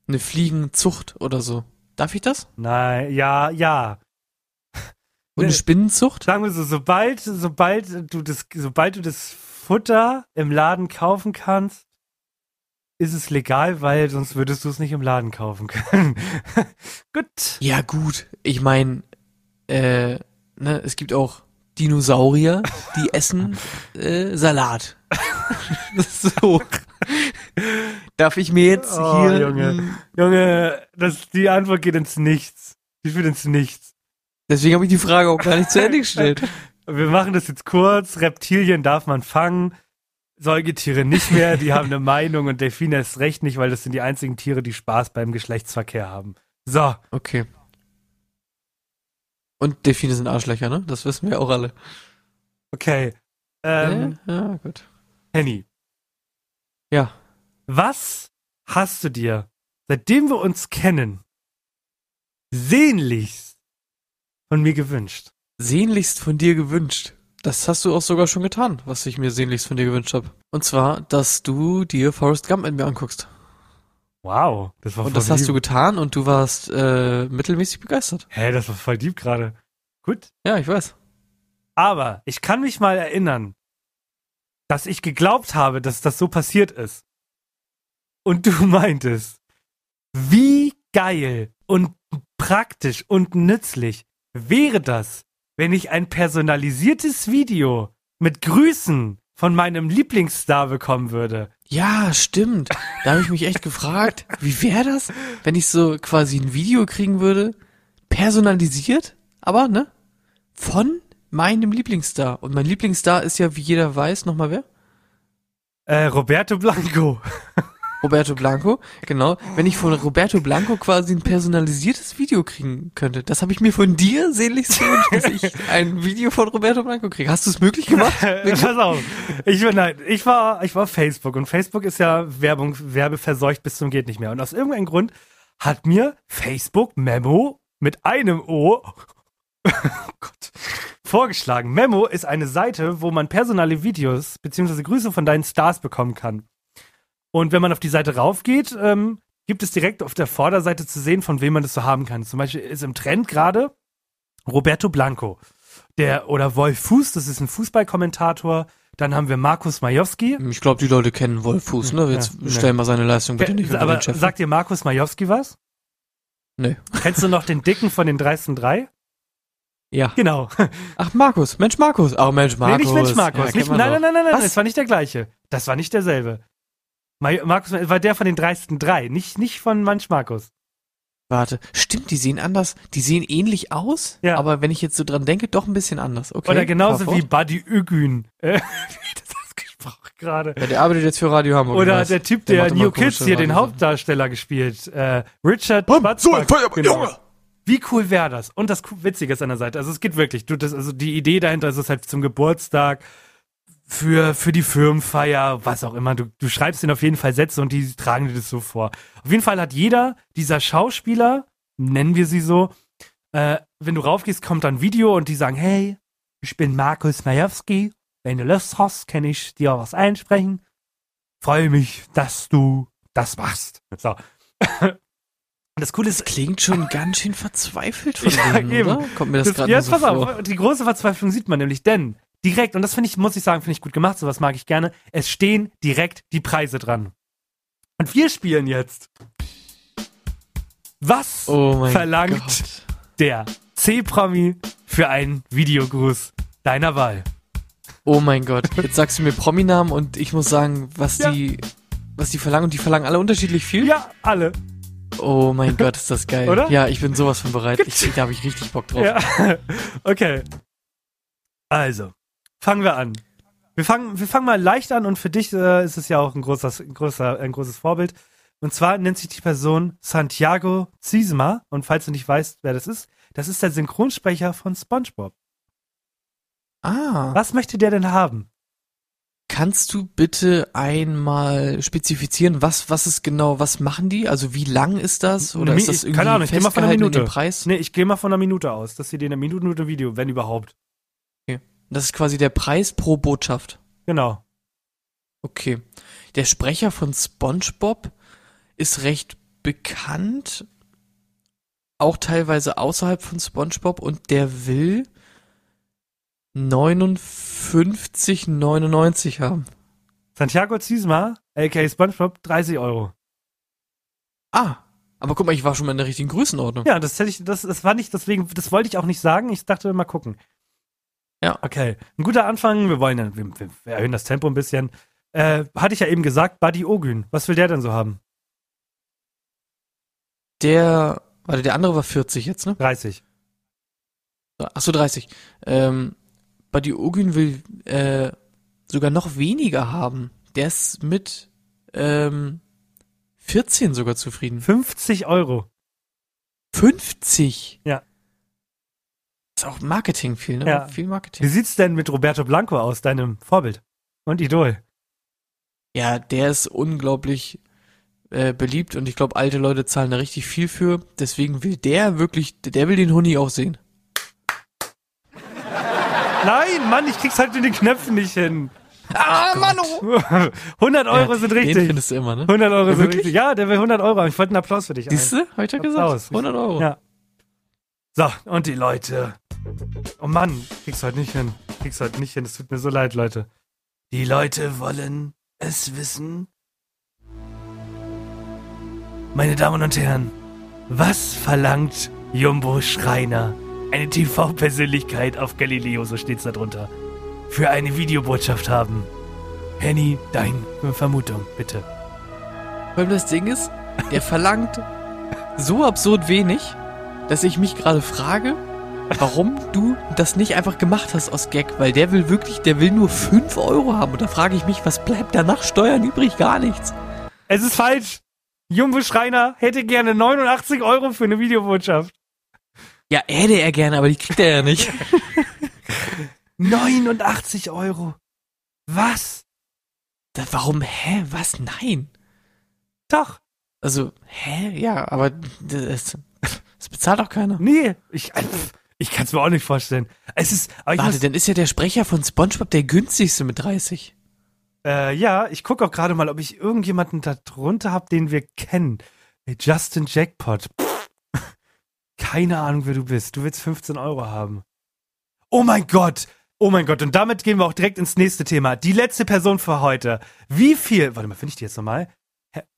Eine Fliegenzucht oder so. Darf ich das? nein, ja, ja. [laughs] Und eine Nee. Spinnenzucht? Sagen wir so, sobald, sobald du das, sobald du das Futter im Laden kaufen kannst, ist es legal, weil sonst würdest du es nicht im Laden kaufen können. [laughs] Gut. Ja, gut. Ich meine, äh, ne, es gibt auch Dinosaurier, die [laughs] essen äh, Salat. [laughs] so. Darf ich mir jetzt Oh, hier. Junge. Junge, das, die Antwort geht ins Nichts. Die führt ins Nichts. Deswegen habe ich die Frage auch gar nicht zu Ende gestellt. Wir machen das jetzt kurz. Reptilien darf man fangen. Säugetiere nicht mehr, die haben eine Meinung und Delfine erst recht nicht, weil das sind die einzigen Tiere, die Spaß beim Geschlechtsverkehr haben. So, Okay. Und Delfine sind Arschlöcher, ne? Das wissen wir auch alle. okay. Ähm, äh, ja, gut. Henny, Ja. was hast du dir, seitdem wir uns kennen, sehnlichst von mir gewünscht? Sehnlichst von dir gewünscht. Das hast du auch sogar schon getan, was ich mir sehnlichst von dir gewünscht habe. Und zwar, dass du dir Forrest Gump mit mir anguckst. Wow, das war Und voll das hast lieb. du getan und du warst äh, mittelmäßig begeistert. Hä, das war voll deep gerade. Gut. Ja, ich weiß. Aber ich kann mich mal erinnern, dass ich geglaubt habe, dass das so passiert ist. Und du [laughs] meintest, wie geil und praktisch und nützlich wäre das, wenn ich ein personalisiertes Video mit Grüßen von meinem Lieblingsstar bekommen würde. Ja, stimmt. Da habe ich mich echt gefragt, wie wäre das, wenn ich so quasi ein Video kriegen würde, personalisiert, aber ne, von meinem Lieblingsstar. Und mein Lieblingsstar ist ja, wie jeder weiß, nochmal wer? Äh, Roberto Blanco. [laughs] Roberto Blanco, genau. Wenn ich von Roberto Blanco quasi ein personalisiertes Video kriegen könnte, das habe ich mir von dir sehnlichst gewünscht, dass ich ein Video von Roberto Blanco kriege. Hast du es möglich gemacht? [laughs] Pass auf. Ich, war- nein, ich war, ich war auf Facebook und Facebook ist ja Werbung, werbeverseucht bis zum geht nicht mehr. Und aus irgendeinem Grund hat mir Facebook Memo mit einem O [laughs] oh Gott, vorgeschlagen. Memo ist eine Seite, wo man personale Videos beziehungsweise Grüße von deinen Stars bekommen kann. Und wenn man auf die Seite raufgeht, ähm, gibt es direkt auf der Vorderseite zu sehen, von wem man das so haben kann. Zum Beispiel ist im Trend gerade Roberto Blanco. Der, oder Wolf Fuß, das ist ein Fußballkommentator. Dann haben wir Markus Majowski. Ich glaube, die Leute kennen Wolf Fuß, ne? Jetzt Ja, stell mal seine Leistung bitte nicht unter Aber den Chef. sagt dir Markus Majowski was? Nee. Kennst du noch den Dicken von den dreisten drei? Ja. Genau. Ach, Markus. Mensch, Markus. Ach, Mensch, Markus. Nee, nicht Mensch Markus. Ja, nicht, nein, nein, nein, nein, nein, das war nicht der gleiche. Das war nicht derselbe. Ma Markus war der von den dreisten drei, nicht, nicht von Mensch Markus. Warte. Stimmt, die sehen anders. Die sehen ähnlich aus. Ja. Aber wenn ich jetzt so dran denke, doch ein bisschen anders. Okay. Oder genauso wie. Buddy Ögün. Äh, [laughs] wie das ausgesprochen gerade. Ja, der arbeitet jetzt für Radio Hamburg. Oder weiß. der Typ, Der der, New Kids hier den. Hauptdarsteller gespielt. Äh, Richard Schwarzbach. Genau. Wie cool wäre das? Und das Witzige ist an der Seite. Also es geht wirklich. Du, das, also die Idee dahinter ist es halt zum Geburtstag, für, für die Firmenfeier, was auch immer. Du, du schreibst ihnen auf jeden Fall Sätze und die tragen dir das so vor. Auf jeden Fall hat jeder dieser Schauspieler, nennen wir sie so, äh, wenn du raufgehst, kommt dann ein Video und die sagen, hey, ich bin Markus Majewski. Wenn du Lust hast, kann ich dir was einsprechen. Freue mich, dass du das machst. So. [laughs] Das Coole ist, Klingt schon ganz schön verzweifelt von [laughs] Ja, denen, eben. oder? Kommt mir das, das, gerade jetzt so pass vor. auf, die große Verzweiflung sieht man nämlich, denn direkt, und das finde ich, muss ich sagen, finde ich gut gemacht, sowas mag ich gerne, es stehen direkt die Preise dran. Und wir spielen jetzt. Was Oh verlangt Gott. der C-Promi für einen Videogruß deiner Wahl? Oh mein Gott. Jetzt sagst du mir Prominamen und ich muss sagen, was Ja. die, was die verlangen und die verlangen alle unterschiedlich viel. Ja, alle. Oh mein Gott, ist das geil. Oder? Ja, ich bin sowas von bereit. Ich, da habe ich richtig Bock drauf. Ja. [laughs] Okay. Also, fangen wir an. Wir fangen, wir fangen mal leicht an und für dich äh, ist es ja auch ein, großes, ein, großer, ein großes Vorbild. Und zwar nennt sich die Person Santiago Ziesma. Und falls du nicht weißt, wer das ist, das ist der Synchronsprecher von SpongeBob. Ah. Was möchte der denn haben? Kannst du bitte einmal spezifizieren, was, was ist genau, was machen die? Also wie lang ist das? Oder ist das ich- irgendwie keine Ahnung, ich geh mal von einer Minute. Preis? Nee, ich gehe mal von einer Minute aus, dass sie dir eine Minute, Minute Video, wenn überhaupt. Das ist quasi der Preis pro Botschaft. Genau. Okay. Der Sprecher von SpongeBob ist recht bekannt, auch teilweise außerhalb von SpongeBob und der will 59,99 haben. Santiago Ziesma, aka SpongeBob, 30 Euro. Ah, aber guck mal, ich war schon mal in der richtigen Größenordnung. Ja, das hätte ich, das, das war nicht, deswegen, das wollte ich auch nicht sagen. Ich dachte, mal gucken. Ja. Okay. Ein guter Anfang. Wir wollen, ja- wir, wir erhöhen das Tempo ein bisschen. Äh, hatte ich ja eben gesagt, Buddy Ogün. Was will der denn so haben? Der, warte, der andere war 40 jetzt, ne? 30. Ach so, 30. Ähm, Buddy Ogün will äh, sogar noch weniger haben. Der ist mit ähm, 14 sogar zufrieden. 50 Euro. 50? Ja. Ist auch Marketing viel, ne? Ja. Viel Wie Marketing. sieht's denn mit Roberto Blanco aus, deinem Vorbild und Idol? Ja, der ist unglaublich äh, beliebt und ich glaube, alte Leute zahlen da richtig viel für. Deswegen will der wirklich, der will den Huni auch sehen. Nein, Mann, ich krieg's halt mit den Knöpfen nicht hin. Ah, Manu! [laughs] 100 Euro sind Den richtig. findest du immer, ne? 100 Euro Ja, sind richtig. Ja, der will 100 Euro. Ich wollte einen Applaus für dich. Siehst du? Hab ich ja gesagt. Applaus. 100 Euro. Ja. So, und die Leute. Oh Mann, krieg's heute nicht hin. Krieg's heute nicht hin. Es tut mir so leid, Leute. Die Leute wollen es wissen. Meine Damen und Herren, was verlangt Jumbo Schreiner, eine TV-Persönlichkeit auf Galileo, so steht's da drunter, für eine Videobotschaft haben? Henny, deine Vermutung, bitte. Weil das Ding ist, der verlangt so absurd wenig, dass ich mich gerade frage, warum du das nicht einfach gemacht hast aus Gag, weil der will wirklich, der will nur 5 Euro haben und da frage ich mich, was bleibt da nach Steuern übrig? Gar nichts. Es ist falsch. Jumbo Schreiner hätte gerne 89 Euro für eine Videobotschaft. Ja, hätte er gerne, aber die kriegt er ja nicht. [laughs] 89 Euro. Was? Das, warum? Hä? Was? Nein. Doch. Also, hä? Ja, aber das, das bezahlt doch keiner. Nee, ich, äh, pff, ich kann es mir auch nicht vorstellen. Es ist, Warte, muss, dann ist ja der Sprecher von SpongeBob der günstigste mit 30. äh, ja, ich gucke auch gerade mal, ob ich irgendjemanden da drunter habe, den wir kennen. Hey, Justin Jackpot. Pff, [laughs] keine Ahnung, wer du bist. Du willst 15 Euro haben. Oh mein Gott. Oh mein Gott. Und damit gehen wir auch direkt ins nächste Thema. Die letzte Person für heute. Wie viel, warte mal, finde ich die jetzt nochmal?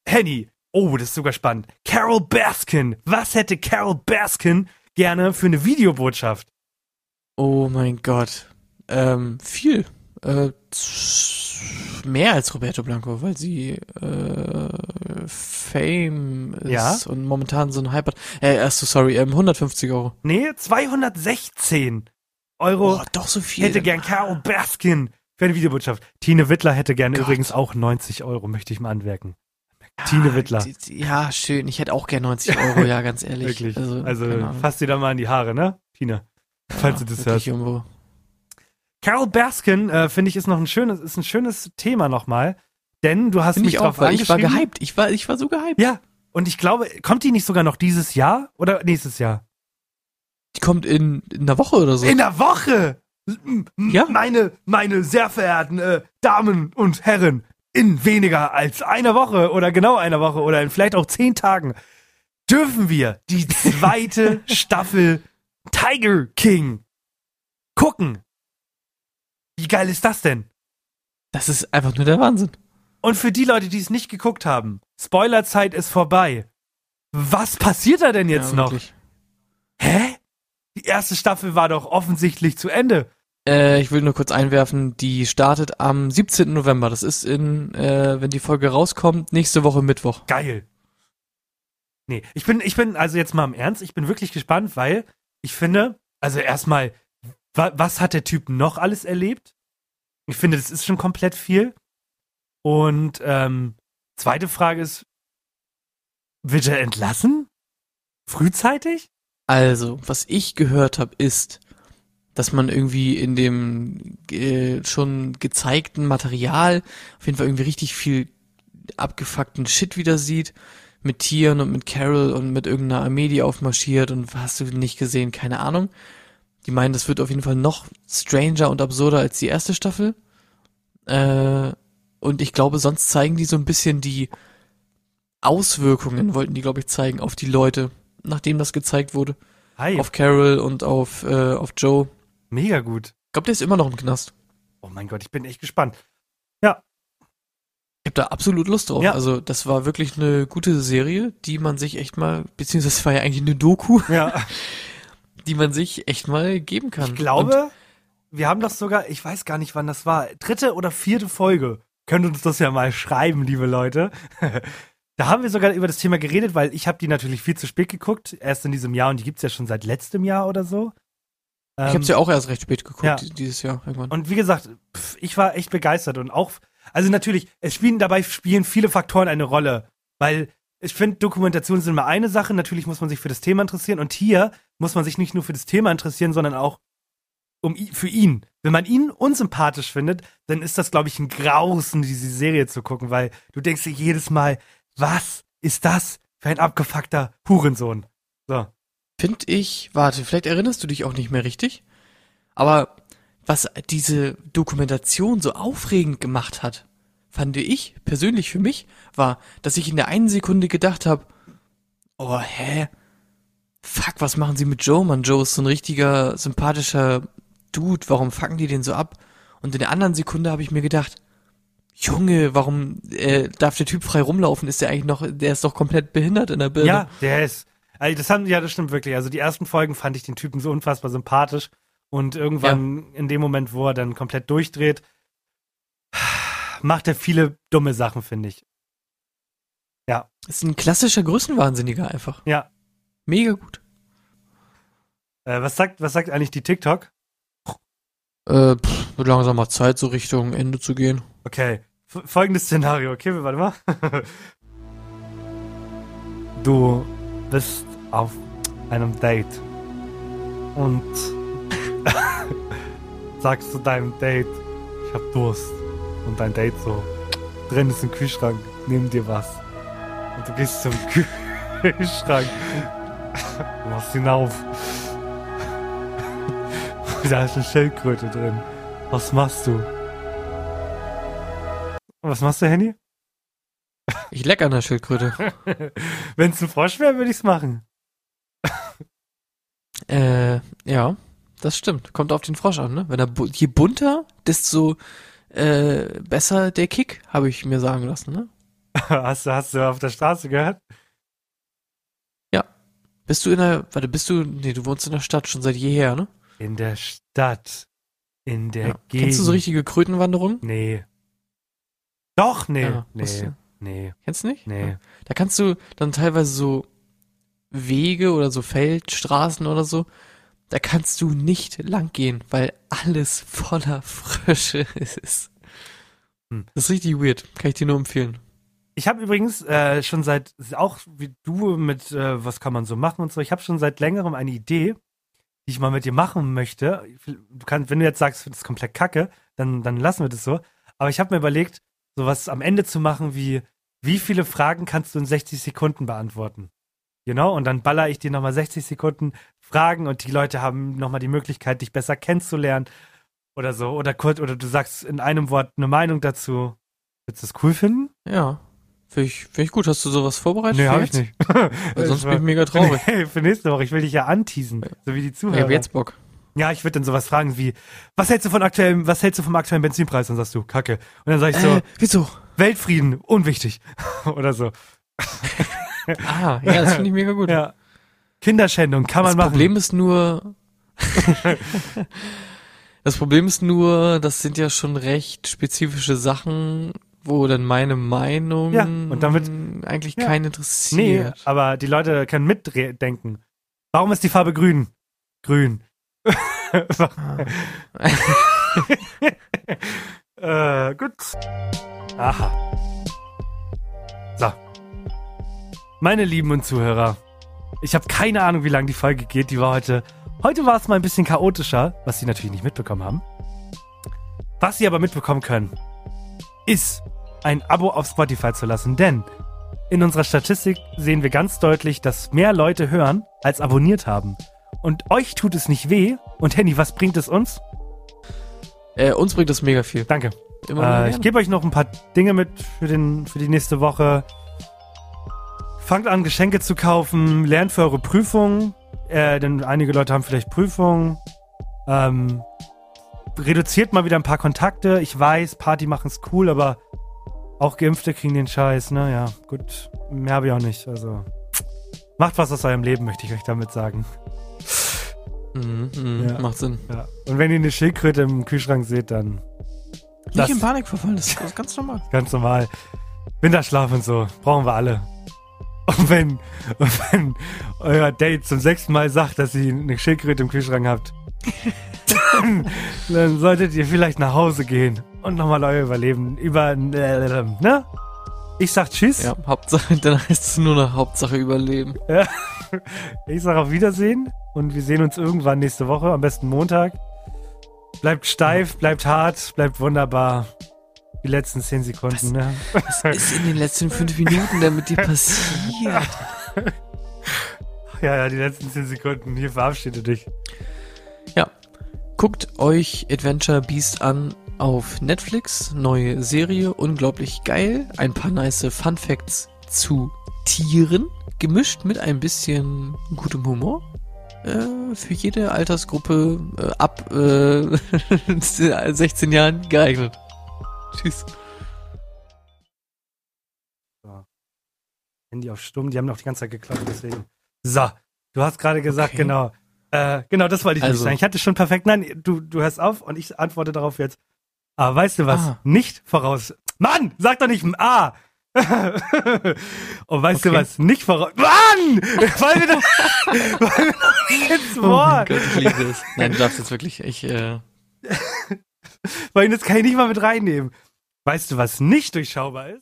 Henny. Oh, das ist sogar spannend. Carol Baskin. Was hätte Carol Baskin gerne für eine Videobotschaft? Oh mein Gott. Ähm, viel. Äh, mehr als Roberto Blanco, weil sie äh, Fame ist Ja. und momentan so ein Hyper. Äh, ach so, sorry, ähm, 150 Euro. Nee, 216 Euro Oh, doch so viel. hätte gern Carol Baskin für eine Videobotschaft. Tine Wittler hätte gerne Gott. übrigens auch 90 Euro, möchte ich mal anmerken. Ja, Tine Wittler. Ja, schön. Ich hätte auch gern 90 Euro, ja, [laughs] ganz ehrlich. Wirklich. Also, Also, fass dir da mal in die Haare, ne? Tine. falls du das hörst. Irgendwo. Carol Baskin, äh, finde ich, ist noch ein schönes, ist ein schönes Thema nochmal. Denn du hast Finde mich ich drauf auch, weil ich war angeschrieben. gehypt. Ich war, ich war so gehypt. Ja. Und ich glaube, kommt die nicht sogar noch dieses Jahr oder nächstes Jahr? Die kommt in, in einer Woche oder so. In der Woche! Ja. Meine, meine sehr verehrten äh, Damen und Herren, in weniger als einer Woche oder genau einer Woche oder in vielleicht auch zehn Tagen dürfen wir die zweite [laughs] Staffel Tiger King gucken. Wie geil ist das denn? das ist einfach nur der Wahnsinn. Und für die Leute, die es nicht geguckt haben, Spoilerzeit ist vorbei. Was passiert da denn jetzt ja, noch? Hä? Die erste Staffel war doch offensichtlich zu Ende. Äh, ich will nur kurz einwerfen, die startet am 17. November. Das ist in, äh, wenn die Folge rauskommt, nächste Woche Mittwoch. Geil. Nee, ich bin, ich bin, also jetzt mal im Ernst, ich bin wirklich gespannt, weil ich finde, also erstmal, wa was hat der Typ noch alles erlebt? Ich finde, das ist schon komplett viel. Und ähm, zweite Frage ist, wird er entlassen? Frühzeitig? Also, was ich gehört habe, ist, dass man irgendwie in dem äh, schon gezeigten Material auf jeden Fall irgendwie richtig viel abgefuckten Shit wieder sieht. Mit Tieren und mit Carol und mit irgendeiner Armee, die aufmarschiert und hast du nicht gesehen, keine Ahnung. Die meinen, das wird auf jeden Fall noch stranger und absurder als die erste Staffel. Äh, und ich glaube, sonst zeigen die so ein bisschen die Auswirkungen, wollten die, glaube ich, zeigen auf die Leute, nachdem das gezeigt wurde. Hi, Auf Carol und auf, äh, auf Joe. Mega gut. Ich glaube, der ist immer noch im Knast. Oh mein Gott, ich bin echt gespannt. Ich habe da absolut Lust drauf. Ja. Also, das war wirklich eine gute Serie, die man sich echt mal, beziehungsweise es war ja eigentlich eine Doku, Ja, [laughs] die man sich echt mal geben kann. ich glaube, wir haben das sogar, ich weiß gar nicht, wann das war, dritte oder vierte Folge. Könnt uns das ja mal schreiben, liebe Leute. [laughs] Da haben wir sogar über das Thema geredet, weil ich habe die natürlich viel zu spät geguckt, erst in diesem Jahr und die gibt's ja schon seit letztem Jahr oder so. Und ich Ähm, habe ja auch erst recht spät geguckt, ja. die- dieses Jahr irgendwann. Und wie gesagt, pf, ich war echt begeistert und auch, also natürlich, es spielen dabei spielen viele Faktoren eine Rolle, weil ich finde, Dokumentationen sind immer eine Sache. Natürlich muss man sich für das Thema interessieren und hier muss man sich nicht nur für das Thema interessieren, sondern auch um für ihn. Wenn man ihn unsympathisch findet, dann ist das, glaube ich, ein Grausen, diese Serie zu gucken, weil du denkst dir jedes Mal, was ist das für ein abgefuckter Hurensohn? So. Finde ich, warte, vielleicht erinnerst du dich auch nicht mehr richtig, aber was diese Dokumentation so aufregend gemacht hat, fand ich persönlich für mich, war, dass ich in der einen Sekunde gedacht habe, oh, hä? Fuck, was machen sie mit Joe, Mann? Joe ist so ein richtiger, sympathischer Dude, warum fucken die den so ab? Und in der anderen Sekunde habe ich mir gedacht, Junge, warum äh, darf der Typ frei rumlaufen? Ist der eigentlich noch, der ist doch komplett behindert in der Birne. Ja, der ist. Also das haben, ja, das stimmt wirklich. Also die ersten Folgen fand ich den Typen so unfassbar sympathisch. Und irgendwann, in dem Moment, wo er dann komplett durchdreht, macht er viele dumme Sachen, finde ich. Ist ein klassischer Größenwahnsinniger einfach. Ja. Mega gut. Äh, was sagt, was sagt eigentlich die TikTok? Äh, pff, wird langsam mal Zeit, so Richtung Ende zu gehen. Okay. F folgendes Szenario, okay, warte mal. [laughs] Du bist auf einem Date und [laughs] sagst zu deinem Date, ich hab Durst. Und dein Date so, drin ist ein Kühlschrank, nimm dir was. Und du gehst zum [laughs] Kühlschrank, machst ihn auf. [laughs] Da ist eine Schildkröte drin. Was machst du? Was machst du, Henny? Ich leck an der Schildkröte. [laughs] Wenn es ein Frosch wäre, würde ich's machen. [laughs] äh, ja, das stimmt. Kommt auf den Frosch an, ne? Wenn er bu je bunter, desto äh, besser der Kick, habe ich mir sagen lassen, ne? [laughs] hast, du, hast du auf der Straße gehört? Ja. Bist du in der, warte, bist du, nee, du wohnst in der Stadt schon seit jeher, ne? In der Stadt. In der Ja. Gegend. Kennst du so richtige Krötenwanderung? Nee. Doch, nee. Ja, nee. Nee. Kennst du nicht? Nee. Ja. Da kannst du dann teilweise so Wege oder so Feldstraßen oder so, da kannst du nicht lang gehen, weil alles voller [laughs] Frösche ist. Hm. Das ist richtig weird. Kann ich dir nur empfehlen. Ich habe übrigens äh, schon seit, auch wie du mit, äh, was kann man so machen und so, ich habe schon seit längerem eine Idee, die ich mal mit dir machen möchte. Du kannst, wenn du jetzt sagst, das ist komplett kacke, dann, dann lassen wir das so. Aber ich habe mir überlegt, sowas am Ende zu machen wie, wie viele Fragen kannst du in 60 Sekunden beantworten? Genau, und dann baller ich dir nochmal 60 Sekunden Fragen und die Leute haben nochmal die Möglichkeit, dich besser kennenzulernen oder so. Oder kurz, oder du sagst in einem Wort eine Meinung dazu. Würdest du das cool finden? Ja. Finde ich, find ich gut. Hast du sowas vorbereitet? Nee, für hab ich nicht. [laughs] [laughs] Sonst bin ich mega traurig. [laughs] Nee, für nächste Woche. Ich will dich ja anteasen, so wie die Ich Zuhörer. hab jetzt Bock. Ja, ich würde dann sowas fragen wie, was hältst du von aktuellem, was hältst du vom aktuellen Benzinpreis? Dann sagst du, Kacke. Und dann sag ich so, Äh, wieso? Weltfrieden, unwichtig. [laughs] Oder so. Ah, ja, das [laughs] finde ich mega gut. Ja. Kinderschändung, kann man das machen. Problem ist nur, [laughs] das Problem ist nur, das sind ja schon recht spezifische Sachen, wo dann meine Meinung Ja, und damit- eigentlich ja. keinen nee, interessiert. aber die Leute können mitdenken. Warum ist die Farbe grün? Grün. äh, gut. Aha. So. Meine lieben und Zuhörer, ich habe keine Ahnung, wie lang die Folge geht. Die war heute. Heute war es mal ein bisschen chaotischer, was Sie natürlich nicht mitbekommen haben. Was Sie aber mitbekommen können, ist ein Abo auf Spotify zu lassen, denn in unserer Statistik sehen wir ganz deutlich, dass mehr Leute hören, als abonniert haben. Und euch tut es nicht weh. Und Henny, was bringt es uns? Äh, uns bringt das mega viel. Danke. Äh, ich gebe euch noch ein paar Dinge mit für, den, für die nächste Woche. Fangt an, Geschenke zu kaufen, lernt für eure Prüfungen, äh, denn einige Leute haben vielleicht Prüfungen. Ähm, reduziert mal wieder ein paar Kontakte. Ich weiß, Party machen ist cool, aber auch Geimpfte kriegen den Scheiß, ne? Ja, gut. Mehr habe ich auch nicht. Also macht was aus eurem Leben, möchte ich euch damit sagen. Mhm, mhm, Ja. Macht Sinn. Ja. Und wenn ihr eine Schildkröte im Kühlschrank seht, dann Nicht Das- in Panik verfallen, das ist ganz normal. Ganz normal. Winterschlaf und so. Brauchen wir alle. Und wenn, und wenn euer Date zum sechsten Mal sagt, dass ihr eine Schildkröte im Kühlschrank habt, dann, dann solltet ihr vielleicht nach Hause gehen und nochmal euer Überleben über, ne? Ich sag Tschüss. Ja, Hauptsache, [laughs] dann heißt es nur noch Hauptsache überleben. Ich sag auf Wiedersehen und wir sehen uns irgendwann nächste Woche, am besten Montag. Bleibt steif, bleibt hart, bleibt wunderbar. Die letzten zehn Sekunden, ne? Was ist in den letzten fünf Minuten denn mit dir passiert? Ja, ja, die letzten zehn Sekunden. Hier verabschiede dich. Ja. Guckt euch Adventure Beast an auf Netflix. Neue Serie, unglaublich geil. Ein paar nice Fun Facts zu Tieren, gemischt mit ein bisschen gutem Humor. Äh, für jede Altersgruppe äh, ab äh, [laughs] 16 Jahren geeignet. Tschüss. Handy auf stumm, die haben noch die ganze Zeit geklappt, deswegen. So, du hast gerade gesagt, Okay. genau. Äh, genau, das wollte ich nicht Also. sagen. Ich hatte schon perfekt. Nein, du, du hörst auf und ich antworte darauf jetzt. Aber weißt du was? Ah. Nicht voraus. Mann, sag doch nicht Ah. Und weißt du Okay. was? Nicht voraus. Mann! Weil wir doch, [laughs] weil wir doch nicht ins Oh Wort. Gott, ich liebe es. Nein, du darfst jetzt wirklich, ich, äh, [laughs] Weil das kann ich nicht mal mit reinnehmen. Weißt du, was nicht durchschaubar ist?